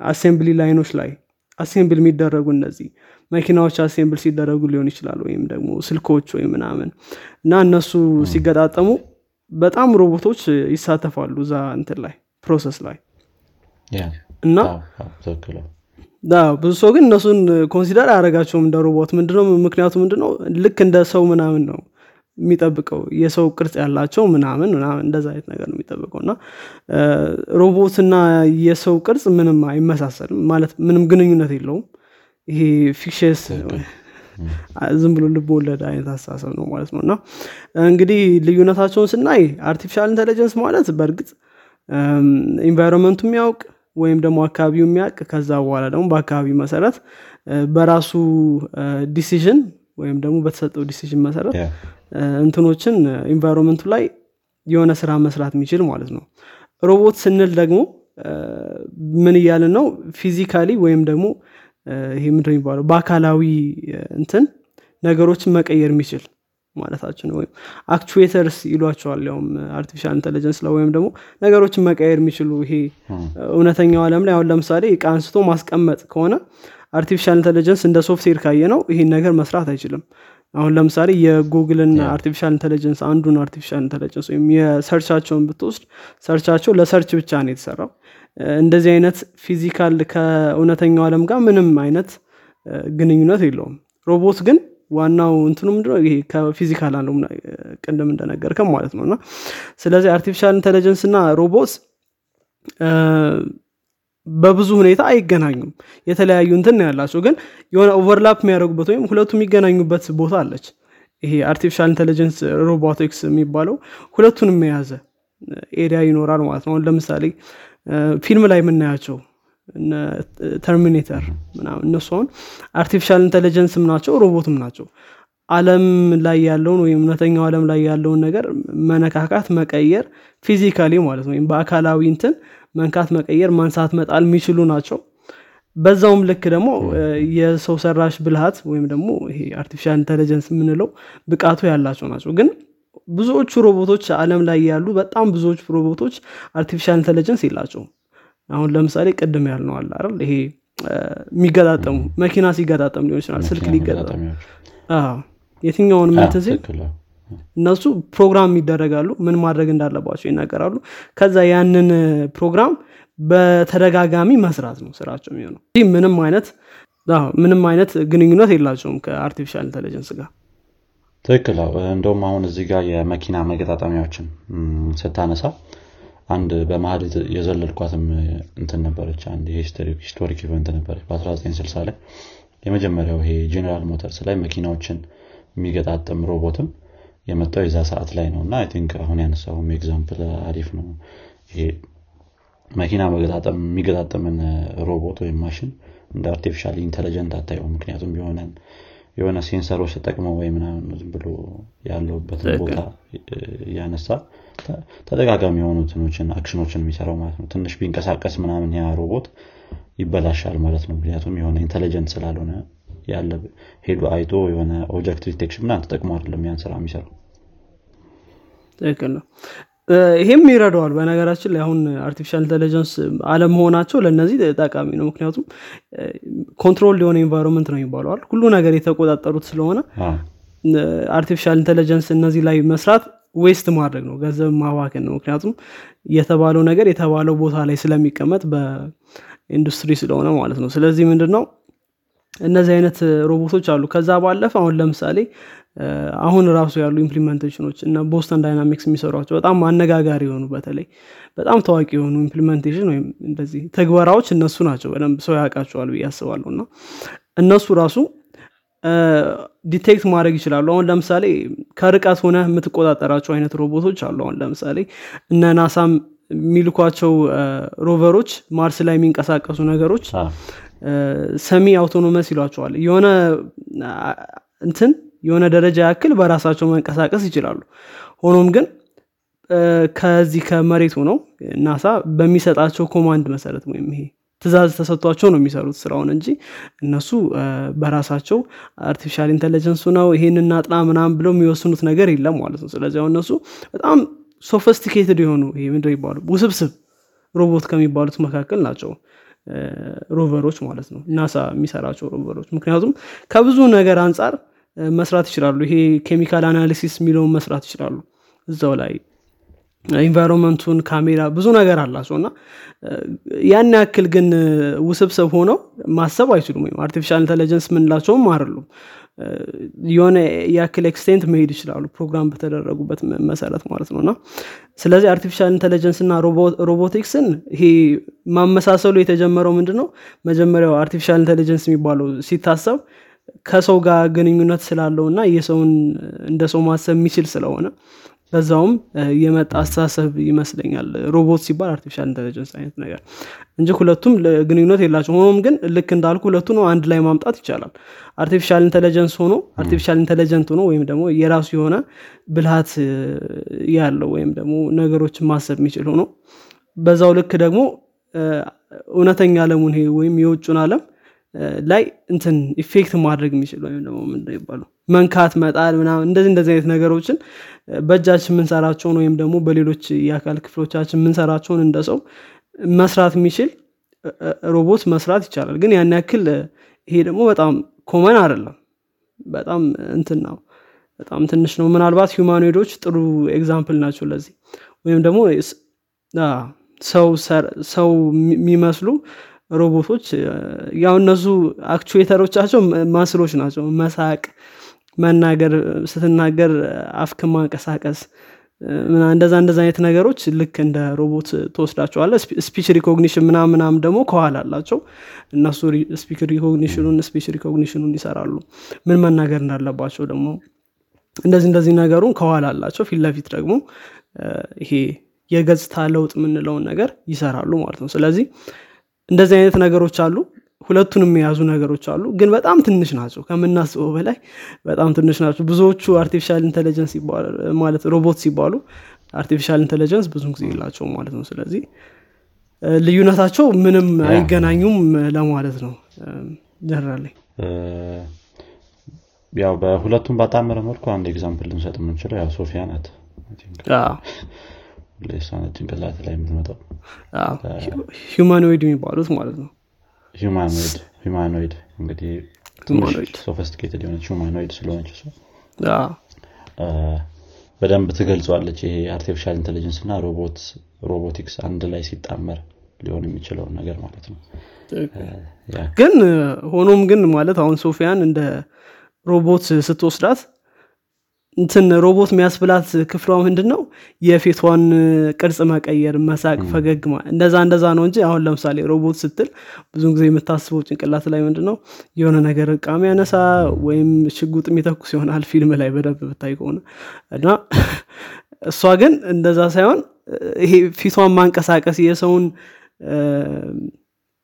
assembly line ኦች ላይ assemble የሚደረጉ እነዚህ መኪናዎች assemble ሲደረጉ ሊሆን ይችላል ወይም ደግሞ ስልኮች ወይም ምናምን እና እነሱ ሲገጣጠሙ በጣም ሮቦቶች ይሳተፋሉ እዛ እንትን ላይ process ላይ እና ብዙ ሰው ግን እነሱን consider አያደረጋቸውም እንደ ሮቦት። ምንድነው ምክንያቱ ምንድነው? ልክ እንደ ሰው ምናምን ነው የሚጠብቀው። የሰው ቅርጽ ያላቸው ምናምን ምናምን እንደዛ አይነት ነገር ነው የሚጠብቀው። እና ሮቦትና የሰው ቅርጽ ምንም አይመሳሰልም። ማለት ምንም ግንኙነት የለውም። ይሄ fictious ዝም ብሎ ልብ ወለድ አይነት አስተሳሰብ ነው ማለት ነው። እና እንግዲህ ልዩነታቸውን ስናይ artificial intelligence ማለት በእርግጥ environment ኡ የሚያውቅ ወይም ደግሞ አካባቢው የሚያውቅ ከዛ በኋላ ደግሞ በአካባቢው መሰረት በራሱ decision ወይም ደግሞ በተሰጠው decision መሰረት እንትኖችን environment ኡ ላይ የሆነ ስራ መስራት የሚችል ማለት ነው። ሮቦት ስንል ደግሞ ምን እያልን ነው? physically ወይም ደግሞ ይሄ ምንድን የሚባለው? በአካላዊ እንትን ነገሮችን መቀየር የሚችል ማለታችን ወይም actuators ይሏቸዋል ያውም artificial intelligence ላይ ወይም ደግሞ ነገሮችን መቀየር የሚችሉ ይሄ እውነተኛው አለም ላይ አሁን ለምሳሌ እቃ አንስቶ ማስቀመጥ ከሆነ artificial intelligence እንደ ሶፍትዌር ካየ ነው ይህን ነገር መስራት አይችልም አሁን ለምሳሌ የጉግልን artificial intelligence አንዱን artificial intelligence ወይም የ search ኣቸውን ብትወስድ search ኣቸው ለ search ብቻ ነው የተሰራው። እንደዚህ አይነት physical ከእውነተኛው አለም ጋር ምንም አይነት ግንኙነት የለውም። ሮቦት ግን ዋናው እንትኑ ምንድነው? ይሄ ከ physical አለው ቅድም እንደነገርከም ማለት ነው። እና ስለዚህ artificial intelligence እና ሮቦት በብዙ ሁኔታ አይገናኙም። የተለያዩ እንትን ያላቸው ግን የሆነ overlap የሚያደርጉበት ወይም ሁለቱ የሚገናኙበት ቦታ አለች። ይሄ artificial intelligence robotics የሚባለው ሁለቱንም የያዘ area ይኖራል ማለት ነው። ለምሳሌ ፊልም ላይ የምናያቸው ተርሚኔተር ምናምን እነሱ አሁን artificial intelligence ም ናቸው ሮቦትም ናቸው። አለም ላይ ያለውን ወይም እውነተኛው አለም ላይ ያለውን ነገር መነካካት መቀየር physically ማለት ነው። ወይም በአካላዊ እንትን መንካት መቀየር ማንሳት መጣል የሚችሉ ናቸው። በዛውም ልክ ደግሞ የሰው ሰራሽ ብልሃት ወይም ደግሞ ይሄ artificial intelligence የምንለው ብቃቱ ያላቸው ናቸው። ግን ብዙዎቹ ሮቦቶች አለም ላይ ያሉ በጣም ብዙዎቹ ሮቦቶች artificial intelligence የላቸውም። አሁን ለምሳሌ ቅድም ያልነው አለ አይደል? ይሄ የሚገጣጠሙ መኪና ሲገጣጠም ሊሆን ይችላል ስልክ ሊገጣጠም የትኛውን እንትን ሲል እነሱ ፕሮግራም ይደረጋሉ ምን ማድረግ እንዳለባቸው ይናገራሉ። ከዛ ያንን ፕሮግራም በተደጋጋሚ መስራት ነው ስራቸው የሚሆነው። ይህ ምንም አይነት ምንም አይነት ግንኙነት የላቸውም ከ artificial intelligence ጋር። ትክክል። እንደውም አሁን እዚህ ጋር የመኪና መገጣጠሚያዎችን ስታነሳ አንድ በመሀል የዘለልኳትም እንትን ነበረች አንድ historic event ነበረች በ1960 ላይ። የመጀመሪያው ይሄ ጄኔራል ሞተርስ ላይ መኪናዎችን የሚገጣጥም ሮቦትም የመጣው የዛ ሰዓት ላይ ነው። እና I think አሁን ያነሳውም example አሪፍ ነው። ይሄ መኪና መገጣጠም የሚገጣጠምን ሮቦት ወይም ማሽን እንደ artificial intelligent አታየው ምክንያቱም የሆነን የሆነ sensor ኦች ተጠቅመው ወይ ምናምን ዝም ብሎ ያለውበትን ቦታ እያነሳ ተደጋጋሚ የሆኑ እንትኖችን action ኦችን የሚሰራው ማለት ነው። ትንሽ ቢንቀሳቀስ ምናምን ያ ሮቦት ይበላሻል ማለት ነው። ምክንያቱም የሆነ intelligent ስላልሆነ ያለ ሄዶ አይቶ የሆነ object detection ምናምን ተጠቅሞ አይደለም ያን ስራ የሚሰራው። ትክክል ነው። ይሄም ይረዳዋል። በነገራችን ላይ አሁን artificial intelligence አለመሆናቸው ለእነዚህ ጠቃሚ ነው። ምክንያቱም control የሆነ environment ነው ይባላል ሁሉ ነገር የተቆጣጠሩት ስለሆነ artificial intelligence እነዚህ ላይ መስራት waste ማድረግ ነው ገንዘብ ማባከን ነው። ምክንያቱም የተባለው ነገር የተባለው ቦታ ላይ ስለሚቀመጥ በኢንዱስትሪ ስለሆነ ማለት ነው። ስለዚህ ምንድን ነው እነዚህ አይነት ሮቦቶች አሉ። ከዛ ባለፈ አሁን ለምሳሌ አሁን ራሱ ያሉ implementation ኦች እና ቦስተን ዳይናሚክስ የሚሰሯቸው በጣም አነጋጋሪ የሆኑ በተለይ በጣም ታዋቂ የሆኑ implementation ወይም እንደዚህ ትግበራዎች እነሱ ናቸው በደንብ ሰው ያውቃቸዋል ብዬ አስባለሁ። እና እነሱ ራሱ detect ማድረግ ይችላሉ። አሁን ለምሳሌ ከርቀት ሆነ የምትቆጣጠራቸው አይነት ሮቦቶች አሉ። አሁን ለምሳሌ እነ ናሳም የሚልኳቸው rover ኦች ማርስ ላይ የሚንቀሳቀሱ ነገሮች semi autonomous ይሏቸዋል። የሆነ እንትን የሆነ ደረጃ ያክል በራሳቸው መንቀሳቀስ ይችላሉ። ሆኖም ግን ከዚህ ከመሬት ሆነው ናሳ በሚሰጣቸው command መሰረት ወይም ይሄ ትእዛዝ ተሰጥቷቸው ነው የሚሰሩት ስራውን እንጂ እነሱ በራሳቸው artificial intelligence ኡ ነው ይሄን እናጥና ምናምን ብለው የሚወስኑት ነገር የለም ማለት ነው። ስለዚህ እነሱ በጣም sophisticated የሆኑ ይሄ ምንድን ይባሉ ውስብስብ ሮቦት ከሚባሉት መካከል ናቸው rover ኦች ማለት ነው። ናሳ የሚሰራቸው rover ኦች። ምክንያቱም ከብዙ ነገር አንጻር መስራት ይችላሉ። ይሄ chemical analysis የሚለውን መስራት ይችላሉ። እዛው ላይ environment ኡን ካሜራ ብዙ ነገር አላቸው። እና ያን ያክል ግን ውስብስብ ሆነው ማሰብ አይችሉም። ወይም artificial intelligence ምንላቸውም አይደሉም የሆነ ያክል extent መሄድ ይችላሉ ፕሮግራም በተደረጉበት መሰረት ማለት ነው። እና ስለዚህ artificial intelligence እና ሮቦቲክስን ይሄ ማመሳሰሉ የተጀመረው ምንድን ነው መጀመሪያው artificial intelligence የሚባለው ሲታሰብ ከሰው ጋር ግንኙነት ስላለው እና የሰውን እንደ ሰው ማሰብ የሚችል ስለሆነ በዛውም የመጣ አስተሳሰብ ይመስለኛል። ሮቦት ሲባል artificial intelligence አይነት ነገር እንጂ ሁለቱም ግንኙነት የላቸው። ሆኖም ግን ልክ እንዳልኩ ሁለቱ ነው አንድ ላይ ማምጣት ይቻላል። artificial intelligence ሆኖ artificial intelligent ሆኖ ወይም ደግሞ የራሱ የሆነ ብልሃት ያለው ወይም ደግሞ ነገሮችን ማሰብ የሚችል ሆኖ በዛው ልክ ደግሞ እውነተኛ አለሙን ወይም የውጩን አለም ላይ እንትን effect ማድረግ የሚችል ወይም ደግሞ ምንድን ይባሉ መንካት መጣል ምናምን እንደዚህ እንደዚህ አይነት ነገሮችን በእጃችን የምንሰራቸውን ወይም ደግሞ በሌሎች የአካል ክፍሎቻችን የምንሰራቸውን እንደ ሰው መስራት የሚችል ሮቦት መስራት ይቻላል። ግን ያን ያክል ይሄ ደግሞ በጣም common አይደለም። በጣም እንትን ነው። በጣም ትንሽ ነው። ምናልባት humanoid ኦች ጥሩ example ናቸው ለዚህ። ወይም ደግሞ ሰው የሚመስሉ ሮቦቶች ያው እነሱ actuator ኦቻቸው muscle ኦች ናቸው። መሳቅ መናገር ስትናገር አፍህን ማንቀሳቀስ እንደዛ እንደዛ አይነት ነገሮች ልክ እንደ ሮቦት ተወስዳቸዋለ speech recognition ምናም ምናም ደግሞ ከኋላ አላቸው። እነሱ speak recognition ኑን speech recognition ኑን ይሰራሉ። ምን መናገር እንዳለባቸው ደግሞ እንደዚህ እንደዚህ ነገሩን ከኋላ አላቸው። ፊት ለፊት ደግሞ ይሄ የገጽታ ለውጥ የምንለውን ነገር ይሰራሉ ማለት ነው። ስለዚህ እንደዚህ አይነት ነገሮች አሉ ሁለቱንም የያዙ ነገሮች አሉ ግን በጣም ትንሽ ናቸው። ከምናስበው በላይ በጣም ትንሽ ናቸው። ብዙዎቹ artificial intelligence ማለት ሮቦት ሲባሉ artificial intelligence ብዙ ጊዜ የላቸው ማለት ነው። ስለዚህ ልዩነታቸው ምንም አይገናኙም ለማለት ነው። ጀነራል ያው በሁለቱም በተጣመረ መልኩ አንድ example ልንሰጥ የምንችለው ያው ሶፊያ ናት። ጭንቅላት ላይ የምትመጣው። humanoid የሚባሉት ማለት ነው humanoid humanoid እንግዲህ sophisticated የሆነች humanoid ስለሆነች እሷ። በደንብ ትገልጸዋለች ይሄ artificial intelligence እና ሮቦቲክስ አንድ ላይ ሲጣመር ሊሆን የሚችለውን ነገር ማለት ነው። ግን ሆኖም ግን ማለት አሁን ሶፊያን እንደ ሮቦት ስትወስዳት እንትን ሮቦት የሚያስብላት ክፍሏ ምንድን ነው የፊቷን ቅርጽ መቀየር መሳቅ ፈገግ እንደዛ እንደዛ ነው እንጂ አሁን ለምሳሌ ሮቦት ስትል ብዙ ጊዜ የምታስበው ጭንቅላት ላይ ምንድን ነው የሆነ ነገር እቃም ያነሳ ወይም ሽጉጥ የሚተኩስ ይሆናል ፊልም ላይ በደንብ ብታይ ከሆነ። እና እሷ ግን እንደዛ ሳይሆን ይሄ ፊቷን ማንቀሳቀስ የሰውን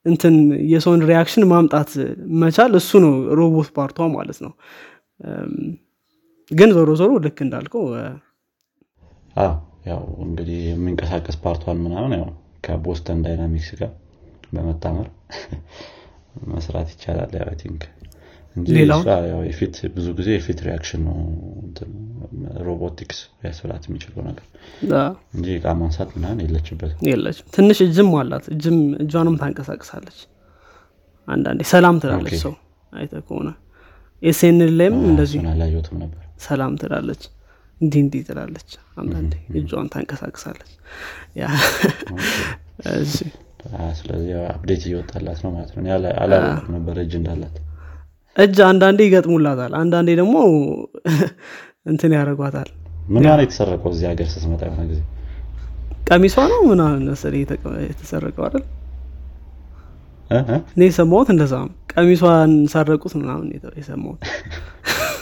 እንትን የሰውን reaction ማምጣት መቻል እሱ ነው ሮቦት part ኧ ማለት ነው ግን ዞሮ ዞሮ ልክ እንዳልከው ያው እንግዲህ የሚንቀሳቀስ part ኧን ምናምን ያው ከቦስተን ዳይናሚክስ ጋር በመጣመር መስራት ይቻላል። ያው think የፊት ብዙ ጊዜ የፊት reaction ነው ሮቦቲክስ ያስብላት የሚችለው ነገር እንጂ እቃ ማንሳት ምናምን የለችበት የለችም። ትንሽ እጅም አላት። እጅም እጇንም ታንቀሳቅሳለች። አንዳንዴ ሰላም ትላለች ሰው አይታ ከሆነ። ኤስኤን ላይም እንደዚሁ አላየሁትም ነበር ሰላም ትላለች እንዲህ እንዲህ ትላለች። አንዳንዴ እጇን ታንቀሳቅሳለች። ስለዚህ update እየወጣላት ነው ማለት ነው። አላወቅም ነበር እጅ እንዳላት። እጅ አንዳንዴ ይገጥሙላታል። አንዳንዴ ደግሞ እንትን ያደረጓታል ምን ያህል የተሰረቀው እዚህ ሀገር ስትመጣ የሆነ ጊዜ? ቀሚሷ ነው ምናምን መሰለኝ የተሰረቀው አይደል? እኔ የሰማሁት እንደዛ ነው። ቀሚሷን ሰረቁት ምናምን የሰማሁት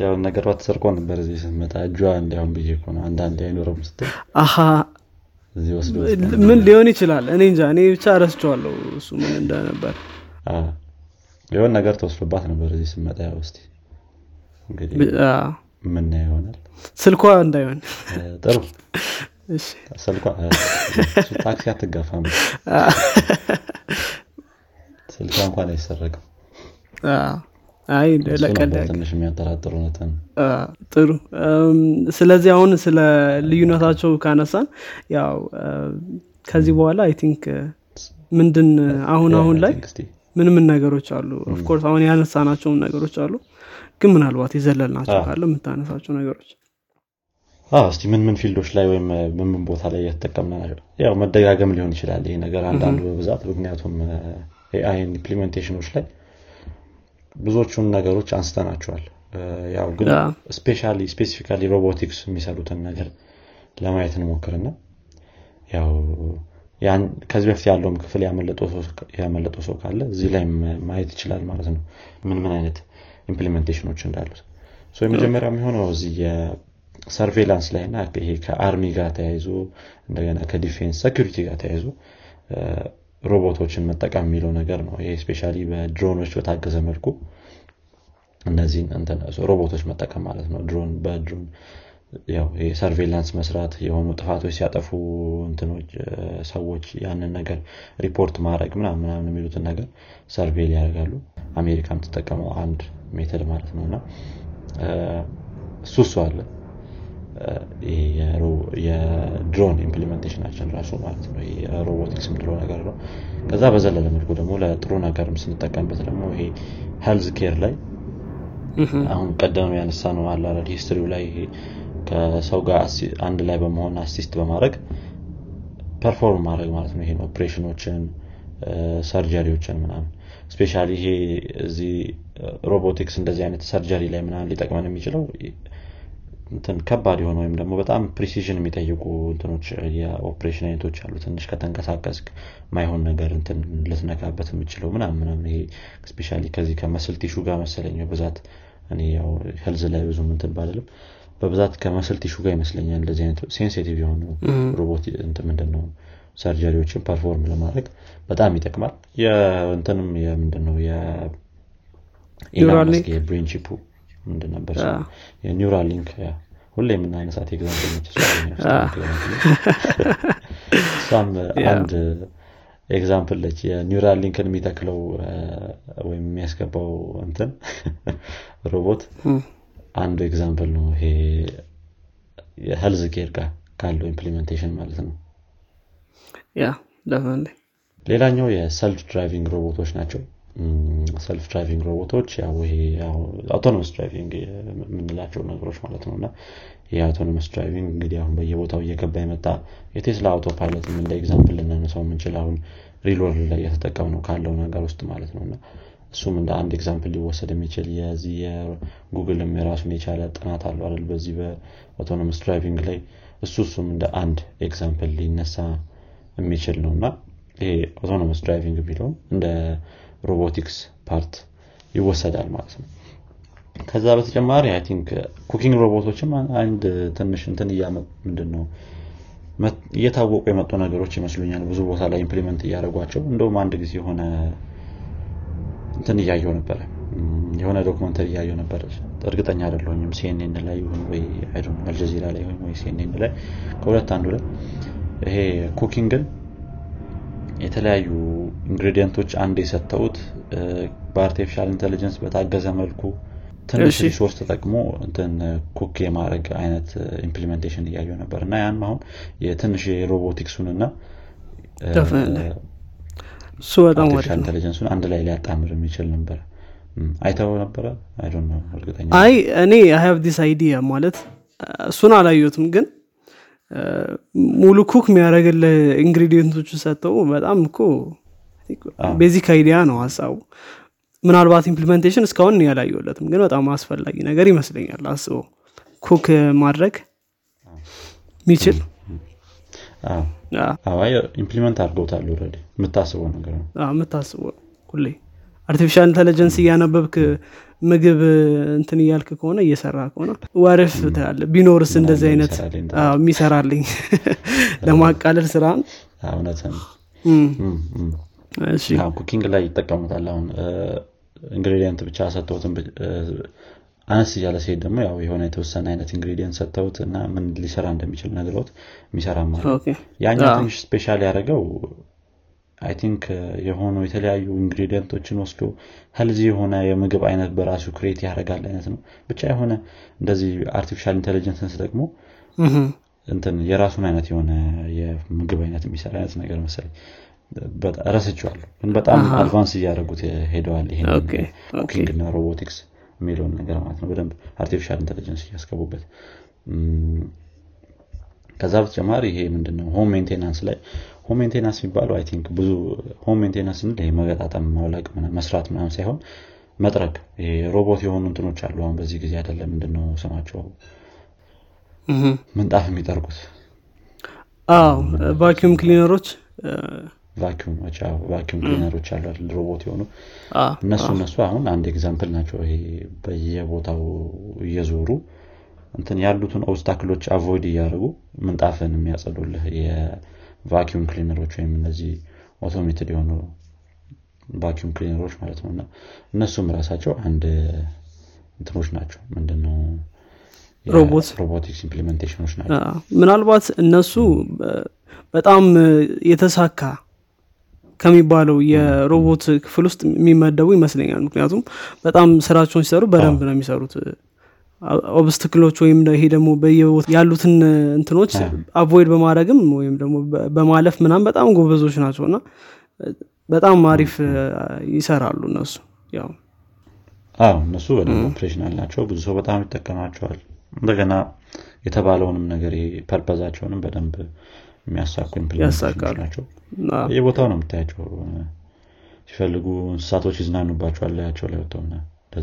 ያውን ነገሯ ተሰርቆ ነበር እዚህ ስትመጣ እጇ እንዲያውም ብዬ እኮ ነው አንዳንዴ አይኖረም ስትል ምን ሊሆን ይችላል? እኔ እንጃ። እኔ ብቻ ረስቸዋለሁ እሱ ምን እንደነበር። የሆን ነገር ተወስዶባት ነበር እዚህ ስመጣ። ያው እስቲ ምና ይሆናል? ስልኳ እንዳይሆን። ጥሩ። ስልኳ ታክሲ አትጋፋም። ስልኳ እንኳን አይሰረቅም አይ ትንሽ የሚያጠራጥሩ ነትን ጥሩ። ስለዚህ አሁን ስለ ልዩነታቸው ካነሳን ያው ከዚህ በኋላ I think ምንድን አሁን አሁን ላይ ምን ምን ነገሮች አሉ። of course አሁን ያነሳናቸውን ነገሮች አሉ። ግን ምናልባት የዘለልናቸው ካለ የምታነሳቸው ነገሮች። እስቲ ምን ምን field ኦች ላይ ወይም ምን ምን ቦታ ላይ እየተጠቀምናቸው ነው ያው መደጋገም ሊሆን ይችላል ይሄ ነገር አንዳንዱ በብዛት ምክንያቱም AI ን implementation ኦች ላይ ብዙዎቹን ነገሮች አንስተናቸዋል። ያው ግን specially specifically robotics የሚሰሩትን ነገር ለማየት እንሞክርና ያው ከዚህ በፊት ያለውም ክፍል ያመለጠው ሰው ካለ እዚህ ላይ ማየት ይችላል ማለት ነው። ምን ምን አይነት implementation ኦች እንዳሉት። የመጀመሪያ የሚሆነው እዚህ የ surveillance ላይ እና ይሄ ከ army ጋር ተያይዞ እንደገና ከ defense security ጋር ተያይዞ ሮቦቶችን መጠቀም የሚለው ነገር ነው። ይሄ especially በድሮኖች በታገዘ መልኩ እነዚህን ሮቦቶች መጠቀም ማለት ነው። ድሮን በድሮን ያው surveillance መስራት የሆኑ ጥፋቶች ሲያጠፉ እንትኖች ሰዎች ያንን ነገር ሪፖርት ማድረግ ምናምን የሚሉትን ነገር surveil ያደርጋሉ። አሜሪካ የምትጠቀመው አንድ method ማለት ነው። እና እሱ እሱ አለ የድሮን implementation ኣችን ራሱ ማለት ነው። ሮቦቲክስ የምትለው ነገር ነው። ከዛ በዘለለ መልኩ ደግሞ ለጥሩ ነገርም ስንጠቀምበት ደግሞ ይሄ health care ላይ አሁን ቀደም ያነሳ ነው አላረድ ሂስትሪው ላይ ከሰው ጋር አንድ ላይ በመሆን assist በማድረግ perform ማድረግ ማለት ነው። ይሄ operation ኦችን surgery ዎችን ምናምን። especially ይሄ እዚህ ሮቦቲክስ እንደዚህ አይነት surgery ላይ ምናምን ሊጠቅመን የሚችለው እንትን ከባድ የሆነ ወይም ደግሞ በጣም precision የሚጠይቁ እንትኖች የኦፕሬሽን አይነቶች አሉ። ትንሽ ከተንቀሳቀስ ማይሆን ነገር እንትን ልትነካበት የምችለው ምናም ምናም ይሄ especially ከዚህ ከ muscle tissue ጋር መሰለኝ በብዛት እኔ ያው health ላይ ብዙ ምንትን ባልልም በብዛት ከ muscle tissue ጋር ይመስለኛል እንደዚህ አይነት sensitive የሆኑ ሮቦት ምንድን ነው surgery ዎችን perform ለማድረግ በጣም ይጠቅማል። የእንትንም የምንድነው የ brain chip ኡ ምንድን ነበር የ Neuralink ሁሌ የምናነሳት example ነች እሷም አንድ example ነች የ Neuralink ን የሚተክለው ወይም የሚያስገባው እንትን ሮቦት አንዱ example ነው። ይሄ የ health care ጋር ካለው implementation ማለት ነው። ያ ሌላኛው የ self driving ሮቦቶች ናቸው self driving ሮቦቶች autonomous driving የምንላቸው ነገሮች ማለት ነው። እና ይህ autonomous driving እንግዲህ አሁን በየቦታው እየገባ የመጣ የቴስላ autopilot ም እንደ example ልናነሳው የምንችል አሁን real world ላይ የተጠቀም ነው ካለው ነገር ውስጥ ማለት ነው። እና እሱም እንደ አንድ example ሊወሰድ የሚችል የዚህ የጉግልም የራሱን የቻለ ጥናት አለው አይደል? በዚህ በ autonomous driving ላይ እሱ እሱም እንደ አንድ example ሊነሳ የሚችል ነው። እና ይሄ autonomous driving የሚለውም እንደ robotics part ይወሰዳል ማለት ነው። ከዛ በተጨማሪ I think cooking ሮቦቶችም አንድ ትንሽ እንትን ምንድን ነው እየታወቁ የመጡ ነገሮች ይመስሉኛል ብዙ ቦታ ላይ implement እያደረጓቸው እንደውም አንድ ጊዜ የሆነ እንትን እያየው ነበረ። የሆነ documentary እያየው ነበር እርግጠኛ አይደለሁኝም ሲኤንኤን ላይ ይሁን ወይ አልጀዚራ ላይ ወይ ሲኤንኤን ላይ ከሁለት አንዱ ላይ ይሄ cooking ን የተለያዩ ingredient ኦች አንድ የሰጠውት በ artificial intelligence በታገዘ መልኩ ትንሽ resource ተጠቅሞ እንትን cook የማድረግ አይነት implementation እያየው ነበር። እና ያን አሁን የትንሽ የሮቦቲክሱን እና artificial intelligence ኡን አንድ ላይ ሊያጣምር የሚችል ነበር። አይተው ነበረ? አይ እኔ have this idea ማለት እሱን አላየትም ግን ሙሉ cook የሚያደረግል ingredient ኦቹ ሰጥተው በጣም እኮ basic idea ነው ሀሳቡ። ምናልባት implementation እስካሁን ያላየለትም ግን በጣም አስፈላጊ ነገር ይመስለኛል አስበው cook ማድረግ የሚችል implement አድርገውታል ረ የምታስበው ነገር ነው። የምታስበው ሁሌ artificial intelligence እያነበብክ ምግብ እንትን እያልክ ከሆነ እየሰራ ከሆነ ወረፍ ትላለ ቢኖርስ እንደዚህ አይነት የሚሰራልኝ ለማቃለል ስራን እውነት cooking ላይ ይጠቀሙታል። አሁን ingredient ብቻ ሰጥተውትን አነስ እያለ ሲሄድ ደግሞ ያው የሆነ የተወሰነ አይነት ingredient ሰጥተውት እና ምን ሊሰራ እንደሚችል ነግረውት የሚሰራ ማለት ያኛው ትንሽ special ያደረገው I think የሆኑ የተለያዩ ingredient ኦችን ወስዶ healthy የሆነ የምግብ አይነት በራሱ create ያደርጋል አይነት ነው። ብቻ የሆነ እንደዚህ artificial intelligence ን ደግሞ እንትን የራሱን አይነት የሆነ የምግብ አይነት የሚሰራ አይነት ነገር መሰለኝ። ረስቸዋለሁ ግን በጣም advance እያደረጉት ሄደዋል ይሄ cooking እና ሮቦቲክስ የሚለውን ነገር ማለት ነው። በደንብ artificial intelligence እያስገቡበት ከዛ በተጨማሪ ይሄ ምንድነው? home maintenance ላይ home maintenance የሚባለው I think ብዙ home maintenance ስንል ይሄ መገጣጠም ማውለቅ መስራት ምናምን ሳይሆን መጥረግ። ሮቦት የሆኑ እንትኖች አሉ። አሁን በዚህ ጊዜ አይደለም ምንድነው ስማቸው? ምንጣፍ የሚጠርጉት። አዎ vacuum cleaner ኦች። vacuum ኦች vacuum cleaner ኦች አሉ አይደል? ሮቦት የሆኑ እነሱ እነሱ አሁን አንድ example ናቸው። ይሄ በየቦታው እየዞሩ እንትን ያሉትን obstacle ኦች avoid እያደረጉ ምንጣፍን የሚያጸዱልህ የ vacuum cleaner ኦች ወይም እነዚህ automated የሆኑ vacuum cleaner ኦች ማለት ነው። እና እነሱም ራሳቸው አንድ እንትኖች ናቸው። ምንድነው? robotics implementation ኦች ናቸው። ምናልባት እነሱ በጣም የተሳካ ከሚባለው የሮቦት ክፍል ውስጥ የሚመደቡ ይመስለኛል። ምክንያቱም በጣም ስራቸውን ሲሰሩ በደንብ ነው የሚሰሩት obstacle ኦች ወይም ይሄ ደግሞ በየቦታ ያሉትን እንትኖች avoid በማድረግም ወይም ደግሞ በማለፍ ምናም በጣም ጎበዞች ናቸው እና በጣም አሪፍ ይሰራሉ እነሱ ያው። አዎ እነሱ በደንብ operational ናቸው። ብዙ ሰው በጣም ይጠቀማቸዋል። እንደገና የተባለውንም ነገር purpose ኣቸውንም በደንብ የሚያሳኩ ናቸው። የቦታው ነው የምታያቸው። ሲፈልጉ እንስሳቶች ይዝናኑባቸዋል ላያቸው ላይ ወጥተው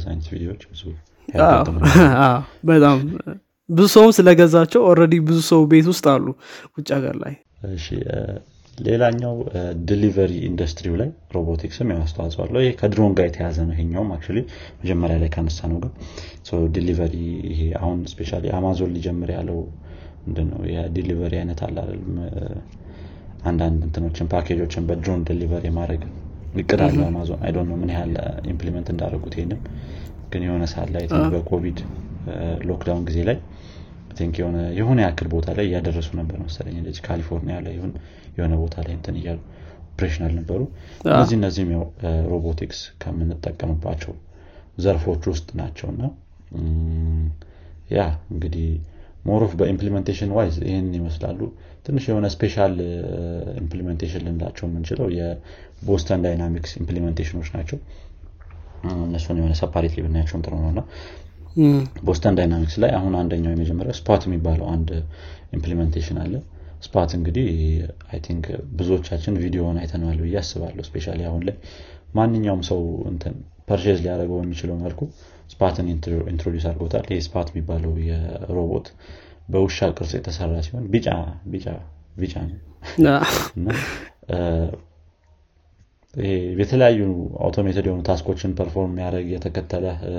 አይነት ቪዲዮዎች ብዙ በጣም ብዙ ሰውም ስለገዛቸው already ብዙ ሰው ቤት ውስጥ አሉ ውጭ ሀገር ላይ። ሌላኛው delivery industry ው ላይ ሮቦቲክስም አስተዋጽኦ አለው። ይሄ ከድሮን ጋር የተያዘ ነው ይሄኛውም actually መጀመሪያ ላይ ካነሳነው ጋር delivery ይሄ አሁን specially አማዞን ሊጀምር ያለው ምንድነው? የ delivery አይነት አለ አንዳንድ እንትኖችን ፓኬጆችን በድሮን delivery ማድረግ እቅድ አለው አማዞን። I don't ምን ያህል implement እንዳደረጉት ይሄንም ግን የሆነ ሰዓት ላይ በኮቪድ lockdown ጊዜ ላይ think የሆነ የሆነ ያክል ቦታ ላይ እያደረሱ ነበር መሰለኝ። እንደዚህ ካሊፎርኒያ ላይ ይሁን የሆነ ቦታ ላይ እንትን እያሉ operational ነበሩ። እነዚህ እነዚህም ያው ሮቦቲክስ ከምንጠቀምባቸው ዘርፎች ውስጥ ናቸው። እና ያ እንግዲህ more of በ implementation wise ይህን ይመስላሉ። ትንሽ የሆነ special implementation ልንላቸው የምንችለው የ Boston Dynamics implementation ኦች ናቸው እነሱን የሆነ separately ብናያቸውም ጥሩ ነው እና Boston Dynamics ላይ አሁን አንደኛው የመጀመሪያው Spot የሚባለው አንድ implementation አለ። Spot እንግዲህ I think ብዙዎቻችን ቪዲዮውን አይተነዋል ብዬ አስባለሁ። specially አሁን ላይ ማንኛውም ሰው እንትን purchase ሊያደርገው በሚችለው መልኩ Spot ን introduce አድርጎታል። ይህ Spot የሚባለው የሮቦት በውሻ ቅርጽ የተሰራ ሲሆን ቢጫ ቢጫ ቢጫ ነው የተለያዩ automated የሆኑ task ኦችን perform የሚያደርግ የተከተለ እ፣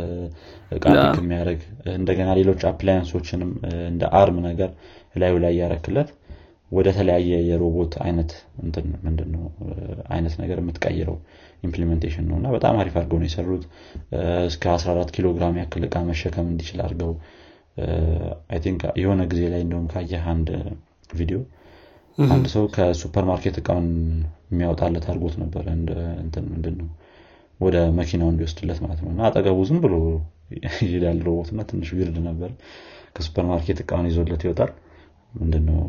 እቃ ያ። pick የሚያደርግ እንደገና ሌሎች appliance ኦችንም እንደ arm ነገር ላዩ ላይ እያረክለት ወደ ተለያየ የሮቦት አይነት እንትን ምንድን ነው እ፣ አይነት ነገር የምትቀይረው implementation ነው እና በጣም አሪፍ አድርገው ነው የሰሩት እስከ 14 ኪሎ ግራም ያክል እቃ መሸከም እንዲችል አድርገው የሆነ ጊዜ ላይ እንደውም ካየህ አንድ ቪዲዮ አንድ ሰው ከሱፐር ማርኬት እቃውን የሚያወጣለት አድርጎት ነበረ እንደ እንትን ምንድን ነው ወደ መኪናው እንዲወስድለት ማለት ነው። እና አጠገቡ ዝም ብሎ ይሄዳል ሮቦት እና ትንሽ weird ነበር። ከሱፐር ማርኬት እቃውን ይዞለት ይወጣል። ምንድነው?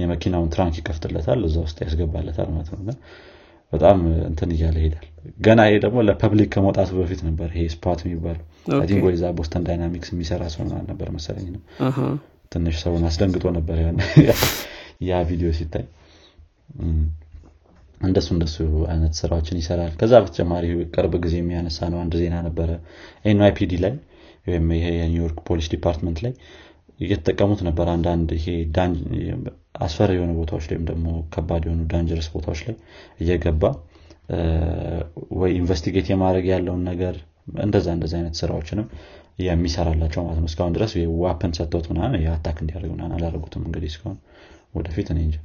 የመኪናውን trunk ይከፍትለታል እዛ ውስጥ ያስገባለታል ማለት ነው። በጣም እንትን እያለ ይሄዳል። ገና ይሄ ደግሞ ለ public ከመውጣቱ በፊት ነበር ይሄ Spot የሚባለው። think ወይ እዛ Boston Dynamics የሚሰራ ሰው ነበር መሰለኝ ነው። ትንሽ ሰውን አስደንግጦ ነበር ያ ቪዲዮ ሲታይ እንደሱ እንደሱ አይነት ስራዎችን ይሰራል። ከዛ በተጨማሪ ቅርብ ጊዜ የሚያነሳው አንድ ዜና ነበረ። NYPD ላይ ወይም ይሄ የኒውዮርክ ፖሊስ department ላይ እየተጠቀሙት ነበር አንዳንድ ይሄ አስፈሪ የሆኑ ቦታዎች ወይም ደግሞ ከባድ የሆኑ dangerous ቦታዎች ላይ እየገባ ወይ investigate የማድረግ ያለውን ነገር እንደዛ እንደዛ አይነት ስራዎችንም የሚሰራላቸው ማለት ነው። እስካሁን ድረስ weapon ሰጥቶት ምናምን የ attack እንዲያደርግ ምናምን አላደረጉትም። እንግዲህ እስካሁን ወደፊት እኔ እንጃ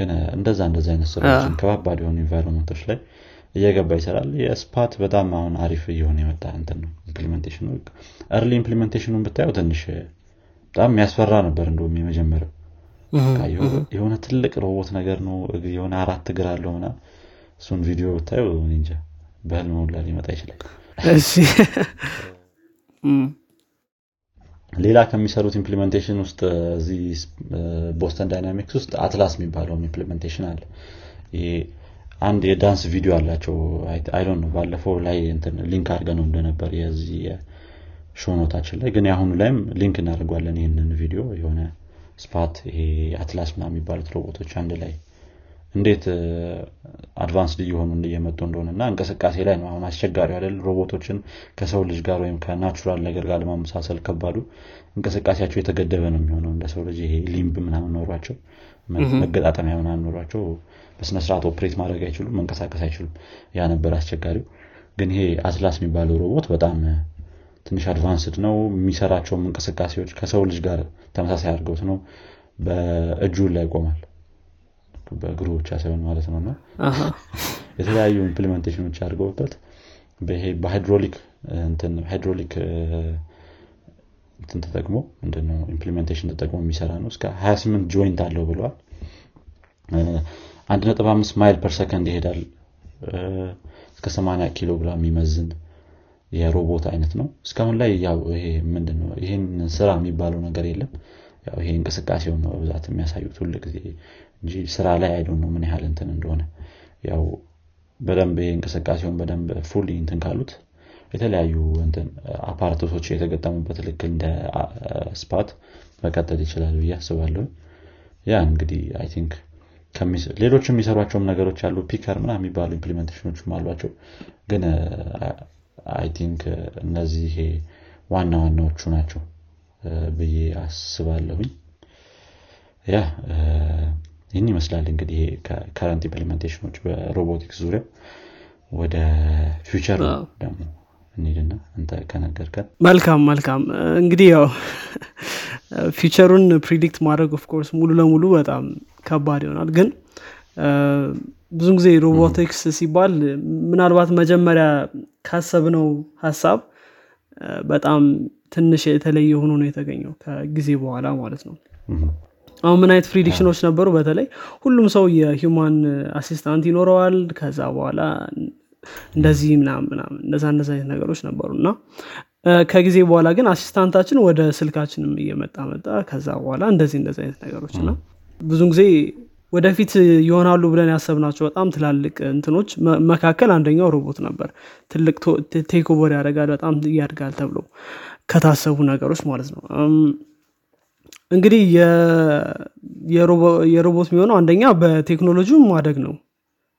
ግን እንደዛ እንደዛ አይነት ስራዎችን ከባባድ የሆኑ environment ኦች ላይ እየገባ ይሰራል። የ Spot በጣም አሁን አሪፍ እየሆነ የመጣ እንትን ነው implementation ኑ early implementation ኑን ብታየው ትንሽ በጣም የሚያስፈራ ነበር እንደውም የመጀመሪያው። የሆነ- ትልቅ ሮቦት ነገር ነው የሆነ አራት እግር አለው ምናምን። እሱን ቪዲዮ ብታየው እንጃ በህልም ሁላ ሊመጣ ይችላል ሌላ ከሚሰሩት implementation ውስጥ እ፣ እዚህ Boston Dynamics ውስጥ Atlas የሚባለውም implementation አለ። አንድ የዳንስ ቪዲዮ አላቸው። I don't know ባለፈው ላይ link አድርገነው እንደነበር የዚህ show note ኣችን ላይ። ግን የአሁኑ ላይም link እናደርጓለን ይህንን ቪዲዮ። የሆነ Spot ይሄ Atlas ምናምን የሚባሉት ሮቦቶች አንድ ላይ እንዴት advanced እየሆኑ እየመጡ እንደሆነ እና እንቅስቃሴ ላይ ነው። አሁን አስቸጋሪ አይደል? ሮቦቶችን ከሰው ልጅ ጋር ወይም ከ natural ነገር ጋር ለማመሳሰል ከባዱ እንቅስቃሴያቸው የተገደበ ነው የሚሆነው። እንደ ሰው ልጅ ይሄ limb ምናምን ኖሯቸው መገጣጠሚያ ምናምን ኖሯቸው በስነስርዓት operate ማድረግ አይችሉም መንቀሳቀስ አይችሉም። ያ ነበር አስቸጋሪው። ግን ይሄ Atlas የሚባለው ሮቦት በጣም ትንሽ advanced ነው። የሚሰራቸውም እንቅስቃሴዎች ከሰው ልጅ ጋር ተመሳሳይ አድርገውት ነው። በእጁ ላይ ይቆማል በእግሩ ብቻ ሳይሆን ማለት ነው። እና የተለያዩ implementation ኦች አድርገውበት ይሄ በ hydraulic hydraulic እንትን ተጠቅሞ ምንድነው implementation ተጠቅሞ የሚሰራ ነው። እስከ 28 joint አለው ብለዋል። 1.5 ማይል per ሰከንድ ይሄዳል። እስከ 80 ኪሎ ግራም የሚመዝን የሮቦት አይነት ነው። እስካሁን ላይ ያው ይሄ ምንድነው ይህን ስራ የሚባለው ነገር የለም። ይሄ እንቅስቃሴውን ነው በብዛት የሚያሳዩት ሁል ጊዜ እንጂ ስራ ላይ I don't know ምን ያህል እንትን እንደሆነ። ያው በደንብ እንቅስቃሴውን በደንብ full እንትን ካሉት የተለያዩ apparatus ኦች የተገጠሙበት ልክ እንደ Spot መቀጠል ይችላል ብዬ አስባለሁ ያ እንግዲህ I think ሌሎች የሚሰሯቸውም ነገሮች አሉ picker ምና የሚባሉ implementation ኦችም አሏቸው። ግን I think እነዚህ ዋና ዋናዎቹ ናቸው ብዬ አስባለሁኝ። ያ ይህን ይመስላል እንግዲህ current implementation ኦች በ robotics ዙሪያ። ወደ future ደግሞ እንሂድና አንተ ከነገርከን። መልካም መልካም። እንግዲህ ያው future ኡን predict ማድረግ of course ሙሉ ለሙሉ በጣም ከባድ ይሆናል። ግን ብዙን ጊዜ ሮቦቲክስ ሲባል ምናልባት መጀመሪያ ካሰብነው ሀሳብ በጣም ትንሽ የተለየ ሆኖ ነው የተገኘው ከጊዜ በኋላ ማለት ነው አሁን ምን አይነት prediction ኦች ነበሩ? በተለይ ሁሉም ሰው የ human assistant ይኖረዋል። ከዛ በኋላ እንደዚህ ምናምን ምናምን እንደዛ እንደዛ አይነት ነገሮች ነበሩ እና ከጊዜ በኋላ ግን assistant ኣችን ወደ ስልካችንም እየመጣ መጣ። ከዛ በኋላ እንደዚህ እንደዚህ አይነት ነገሮች እና ብዙን ጊዜ ወደፊት ይሆናሉ ብለን ያሰብናቸው በጣም ትላልቅ እንትኖች መካከል አንደኛው ሮቦት ነበር። ትልቅ takeover ያደርጋል በጣም ያድጋል ተብሎ ከታሰቡ ነገሮች ማለት ነው እንግዲህ የሮቦት የሚሆነው አንደኛ በቴክኖሎጂ ማደግ ነው።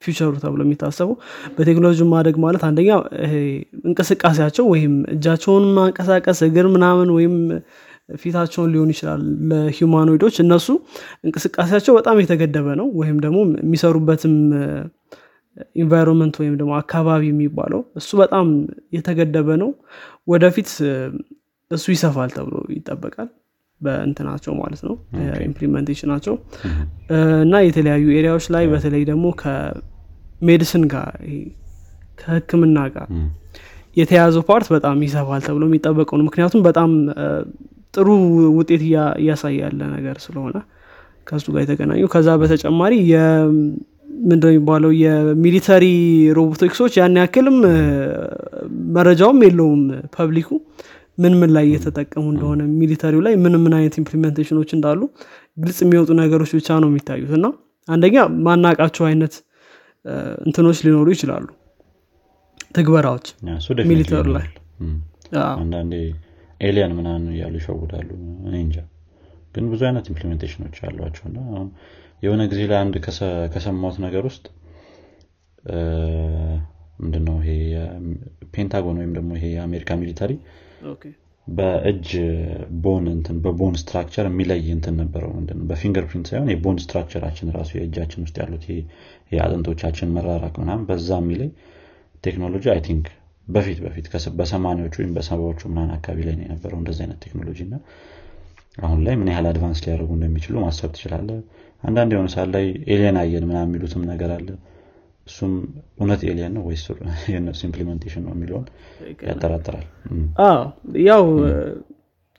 future ኡ ተብሎ የሚታሰበው በቴክኖሎጂ ማደግ ማለት አንደኛ እንቅስቃሴያቸው ወይም እጃቸውን ማንቀሳቀስ እግር ምናምን ወይም ፊታቸውን ሊሆን ይችላል ለ humanoid ኦች እነሱ እንቅስቃሴያቸው በጣም የተገደበ ነው። ወይም ደግሞ የሚሰሩበትም environment ወይም ደግሞ አካባቢ የሚባለው እሱ በጣም የተገደበ ነው። ወደፊት እሱ ይሰፋል ተብሎ ይጠበቃል በእንትናቸው ማለት ነው implementation ኣቸው እና የተለያዩ area ዎች ላይ በተለይ ደግሞ ከ medicine ጋር ከህክምና ጋር የተያዘው part በጣም ይሰፋል ተብሎ የሚጠበቀው ነው። ምክንያቱም በጣም ጥሩ ውጤት እያሳየ ያለ ነገር ስለሆነ ከሱ ጋር የተገናኙ። ከዛ በተጨማሪ ምንድን የሚባለው? የ military robotics ኦች ያን ያክልም መረጃውም የለውም public ኡ ምን ምን ላይ እየተጠቀሙ እንደሆነ military ው ላይ ምን ምን አይነት implementation ኦች እንዳሉ ግልጽ የሚወጡ ነገሮች ብቻ ነው የሚታዩት። እና አንደኛ ማናቃቸው አይነት እንትኖች ሊኖሩ ይችላሉ። ትግበራዎች military ላይ አንዳንዴ alien ምናምን እያሉ ይሸውዳሉ። እኔ እንጃ። ግን ብዙ አይነት implementation ኦች አሏቸው። እና የሆነ ጊዜ ላይ አንድ ከሰማሁት ነገር ውስጥ ምንድነው ይሄ ፔንታጎን ወይም ደግሞ ይሄ የአሜሪካ military በእጅ bone እንትን በ bone structure የሚለይ እንትን ነበረው ምንድነው በ fingerprint ሳይሆን የ bone structure ኣችን ራሱ የእጃችን ውስጥ ያሉት የአጥንቶቻችን መራራቅ ምናምን በዛ የሚለይ ቴክኖሎጂ I think በፊት በፊት በሰማኒዎቹ ወይም በሰባዎቹ ምናምን አካባቢ ላይ የነበረው እንደዚህ አይነት ቴክኖሎጂ እና አሁን ላይ ምን ያህል advance ሊያደርጉ እንደሚችሉ ማሰብ ትችላለ አንዳንድ የሆነ ሰዓት ላይ alien አየን ምናምን የሚሉትም ነገር አለ እሱም እውነት alien ነው ወይስ የነሱ implementation ነው የሚለውን ያጠራጥራል? ያው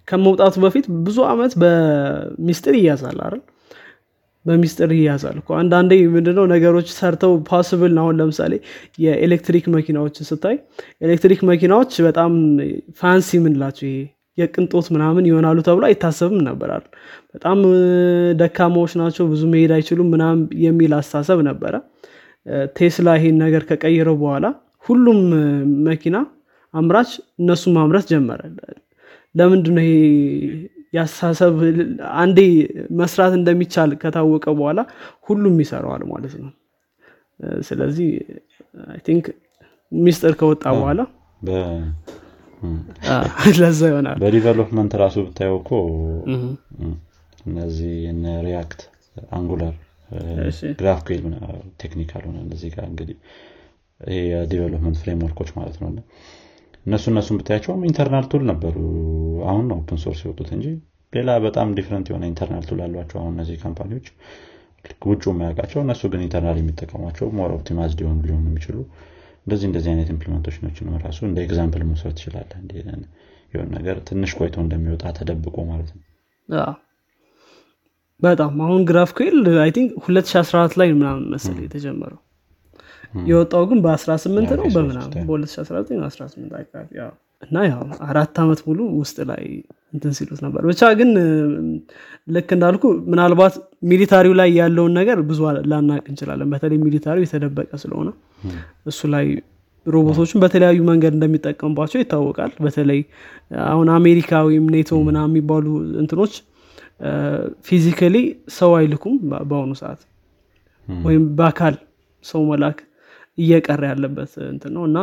ከመውጣቱ በፊት ብዙ አመት በሚስጥር ይያዛል አይደል? በሚስጥር ይያዛል እኮ። አንዳንዴ ምንድነው ነገሮች ሰርተው possible አሁን ለምሳሌ የኤሌክትሪክ መኪናዎች ስታይ ኤሌክትሪክ መኪናዎች በጣም fancy ምንላቸው ይሄ የቅንጦት ምናምን ይሆናሉ ተብሎ አይታሰብም ነበራል በጣም ደካማዎች ናቸው ብዙ መሄድ አይችሉም ምናምን የሚል አስተሳሰብ ነበረ ቴስላ ይሄን ነገር ከቀየረው በኋላ ሁሉም መኪና አምራች እነሱ ማምረት ጀመረ። ለምንድነው ይሄ የአስተሳሰብ አንዴ መስራት እንደሚቻል ከታወቀ በኋላ ሁሉም ይሰራዋል ማለት ነው። ስለዚህ think ሚስጥር ከወጣ በኋላ ለዛ ይሆናል። በ development ራሱ ብታየው እኮ እነዚህ እነ React Angular GraphQL technical ሆነ እነዚህ ጋር እንግዲህ ይሄ የ development framework ኦች ማለት ነው። እነሱ እነሱን ብታያቸውም internal tool ነበሩ። አሁን ነው open source የወጡት እንጂ ሌላ በጣም different የሆነ internal tool አሏቸው አሁን እነዚህ company ዎች። ውጭ የማያውቃቸው እነሱ ግን internal የሚጠቀሟቸው more optimized ሊሆኑ ሊሆኑ የሚችሉ እንደዚህ እንደዚህ አይነት implementation ኦችን ራሱ እንደ example መውሰድ ትችላለ የሆነ ነገር ትንሽ ቆይቶ እንደሚወጣ ተደብቆ ማለት ነው በጣም አሁን GraphQL I think 2014 ላይ ምናምን መሰል የተጀመረው። የወጣው ግን በ18 ነው በምናምን በ2019 አካባቢ እና ያው አራት ዓመት ሙሉ ውስጥ ላይ እንትን ሲሉት ነበር። ብቻ ግን ልክ እንዳልኩ ምናልባት military ው ላይ ያለውን ነገር ብዙ ላናውቅ እንችላለን። በተለይ military ው የተደበቀ ስለሆነ እሱ ላይ ሮቦቶችን በተለያዩ መንገድ እንደሚጠቀሙባቸው ይታወቃል። በተለይ አሁን አሜሪካ ወይም ኔቶ ምናምን የሚባሉ እንትኖች physically ሰው አይልኩም በአሁኑ ሰዓት ወይም በአካል ሰው መላክ እየቀረ ያለበት እንትን ነው እና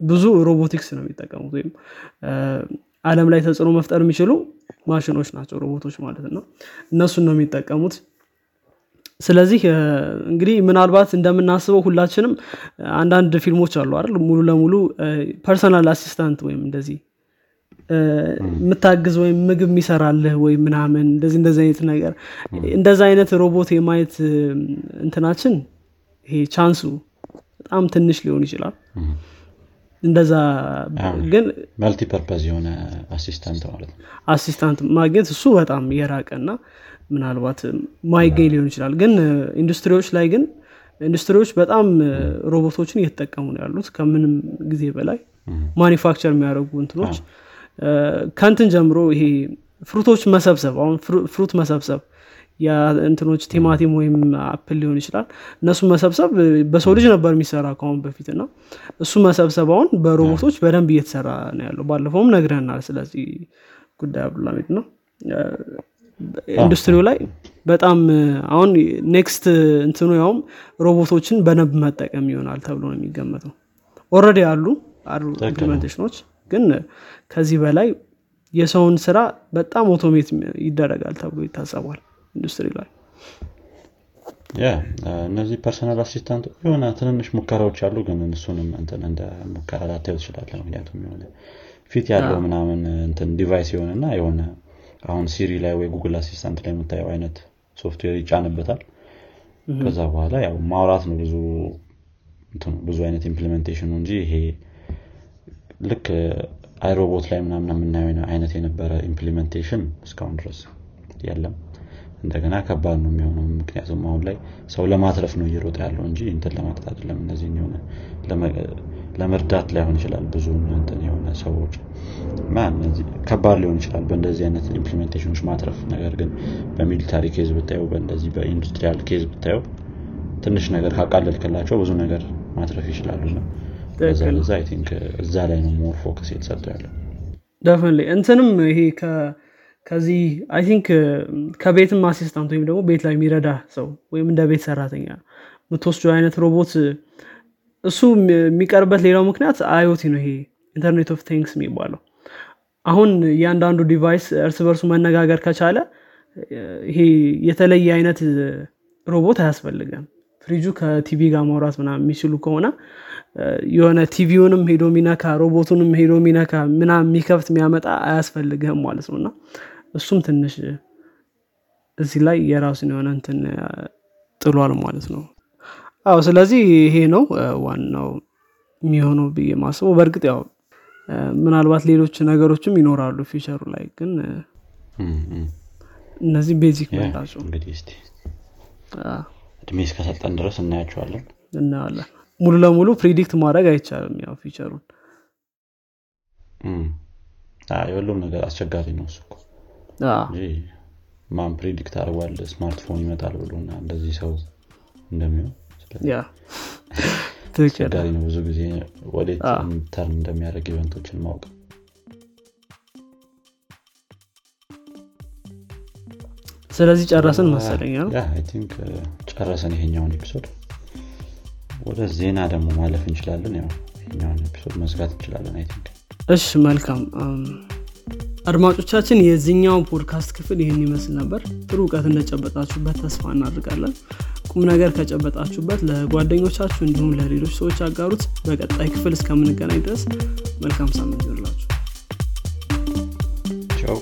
ብዙ ሮቦቲክስ ነው የሚጠቀሙት ወይም አለም ላይ ተጽዕኖ መፍጠር የሚችሉ ማሽኖች ናቸው ሮቦቶች ማለት ነው። እነሱን ነው የሚጠቀሙት። ስለዚህ እንግዲህ ምናልባት እንደምናስበው ሁላችንም አንዳንድ ፊልሞች አሉ አይደል? ሙሉ ለሙሉ personal assistant ወይም እንደዚህ የምታግዝ ወይም ምግብ የሚሰራልህ ወይም ምናምን እንደዚህ እንደዚህ አይነት ነገር። እንደዛ አይነት ሮቦት የማየት እንትናችን ይሄ chance ኡ በጣም ትንሽ ሊሆን ይችላል። እንደዛ ግን multipurpose የሆነ assistant ማለት ነው። assistant ማግኘት እሱ በጣም የራቀና ምናልባት ማይገኝ ሊሆን ይችላል። ግን ኢንዱስትሪዎች ላይ ግን ኢንዱስትሪዎች በጣም ሮቦቶችን እየተጠቀሙ ነው ያሉት ከምንም ጊዜ በላይ manufacture የሚያደርጉ እንትኖች ከንትን ጀምሮ ይሄ fruit ኦች መሰብሰብ አሁን fruit መሰብሰብ የእንትኖች ቲማቲም ወይም apple ሊሆን ይችላል እነሱ መሰብሰብ በሰው ልጅ ነበር የሚሰራ ከአሁን በፊት እና እሱ መሰብሰብ አሁን በሮቦቶች በደንብ እየተሰራ ነው ያለው። ባለፈውም ነግሮናል ስለዚህ ጉዳይ አብዱልሀሚድ ነው። ኢንዱስትሪው ላይ በጣም አሁን next እንትኑ ያውም ሮቦቶችን በደንብ መጠቀም ይሆናል ተብሎ ነው የሚገመተው። already አሉ አሉ implementation ኦች ግን ከዚህ በላይ የሰውን ስራ በጣም automate ይደረጋል ተብሎ ይታሰባል ኢንዱስትሪ ላይ። ያ እነዚህ personal assistant የሆነ ትንንሽ ሙከራዎች አሉ ግን እሱንም እንትን እንደ ሙከራ ልታይ ትችላለህ ምክንያቱም የሆነ ፊት ያለው ምናምን እንትን device የሆነና የሆነ አሁን Siri ላይ ወይ Google Assistant ላይ የምታየው አይነት ሶፍትዌር ይጫንበታል። ከዛ በኋላ ያው ማውራት ነው ብዙ ብዙ አይነት implementation ኡ እንጂ ይሄ ልክ I, Robot ላይ ምናምን የምናየው አይነት የነበረ implementation እስካሁን ድረስ የለም። እንደገና ከባድ ነው የሚሆነው። ምክንያቱም አሁን ላይ ሰው ለማትረፍ ነው እየሮጠ ያለው እንጂ እንትን ለማለት አይደለም። የሆነ ለመርዳት ላይሆን ይችላል ብዙ እንትን የሆነ ሰዎች። ከባድ ሊሆን ይችላል በእንደዚህ አይነት implementation ኦች ማትረፍ። ነገር ግን በ military case ብታየው በእንደዚህ በ industrial case ብታየው ትንሽ ነገር ካቃለልክላቸው ብዙ ነገር ማትረፍ ይችላሉ ለዛ I think እዛ ላይ ነው more focus የተሰጠው ያለው። ደፍን እንትንም ይሄ ከዚህ I think ከቤትም assistant ወይም ደግሞ ቤት ላይ የሚረዳ ሰው ወይም እንደ ቤት ሰራተኛ የምትወስደው አይነት ሮቦት እሱ የሚቀርበት ሌላው ምክንያት IoT ነው ይሄ internet of things የሚባለው። አሁን እያንዳንዱ device እርስ በርሱ መነጋገር ከቻለ ይሄ የተለየ አይነት ሮቦት አያስፈልገም ፍሪጁ ከቲቪ ጋር ማውራት ምናምን የሚችሉ ከሆነ የሆነ ቲቪውንም ሄዶ ሚነካ ሮቦቱንም ሄዶ ሚነካ ምናምን የሚከፍት የሚያመጣ አያስፈልግህም ማለት ነው። እና እሱም ትንሽ እዚህ ላይ የራሱን የሆነ እንትን ጥሏል ማለት ነው። አዎ ስለዚህ ይሄ ነው ዋናው የሚሆነው ብዬ ማስበው በእርግጥ ያው ምናልባት ሌሎች ነገሮችም ይኖራሉ future ኡ ላይ ግን እነዚህ basic ናቸው እድሜ እስከሰጠን ድረስ እናያቸዋለን። እናያለን። ሙሉ ለሙሉ predict ማድረግ አይቻልም ያው future ኡን። የሁሉም ነገር አስቸጋሪ ነው እሱ ማን predict አድርጓል? ስማርትፎን ይመጣል ብሎና እንደዚህ ሰው እንደሚሆን አስቸጋሪ ነው ብዙ ጊዜ ወዴት turn እንደሚያደርግ event ኦችን ማወቅ። ስለዚህ ጨረስን think ጨረሰን ይሄኛውን episode። ወደ ዜና ደግሞ ማለፍ እንችላለን። ያው ይሄኛውን episode መዝጋት እንችላለን I think። እሺ መልካም። አድማጮቻችን የዚህኛው ፖድካስት ክፍል ይህን ይመስል ነበር። ጥሩ እውቀት እንደጨበጣችሁበት ተስፋ እናድርጋለን ቁም ነገር ከጨበጣችሁበት ለጓደኞቻችሁ እንዲሁም ለሌሎች ሰዎች አጋሩት። በቀጣይ ክፍል እስከምንገናኝ ድረስ መልካም ሳምንት ይሆንላችሁ ቻው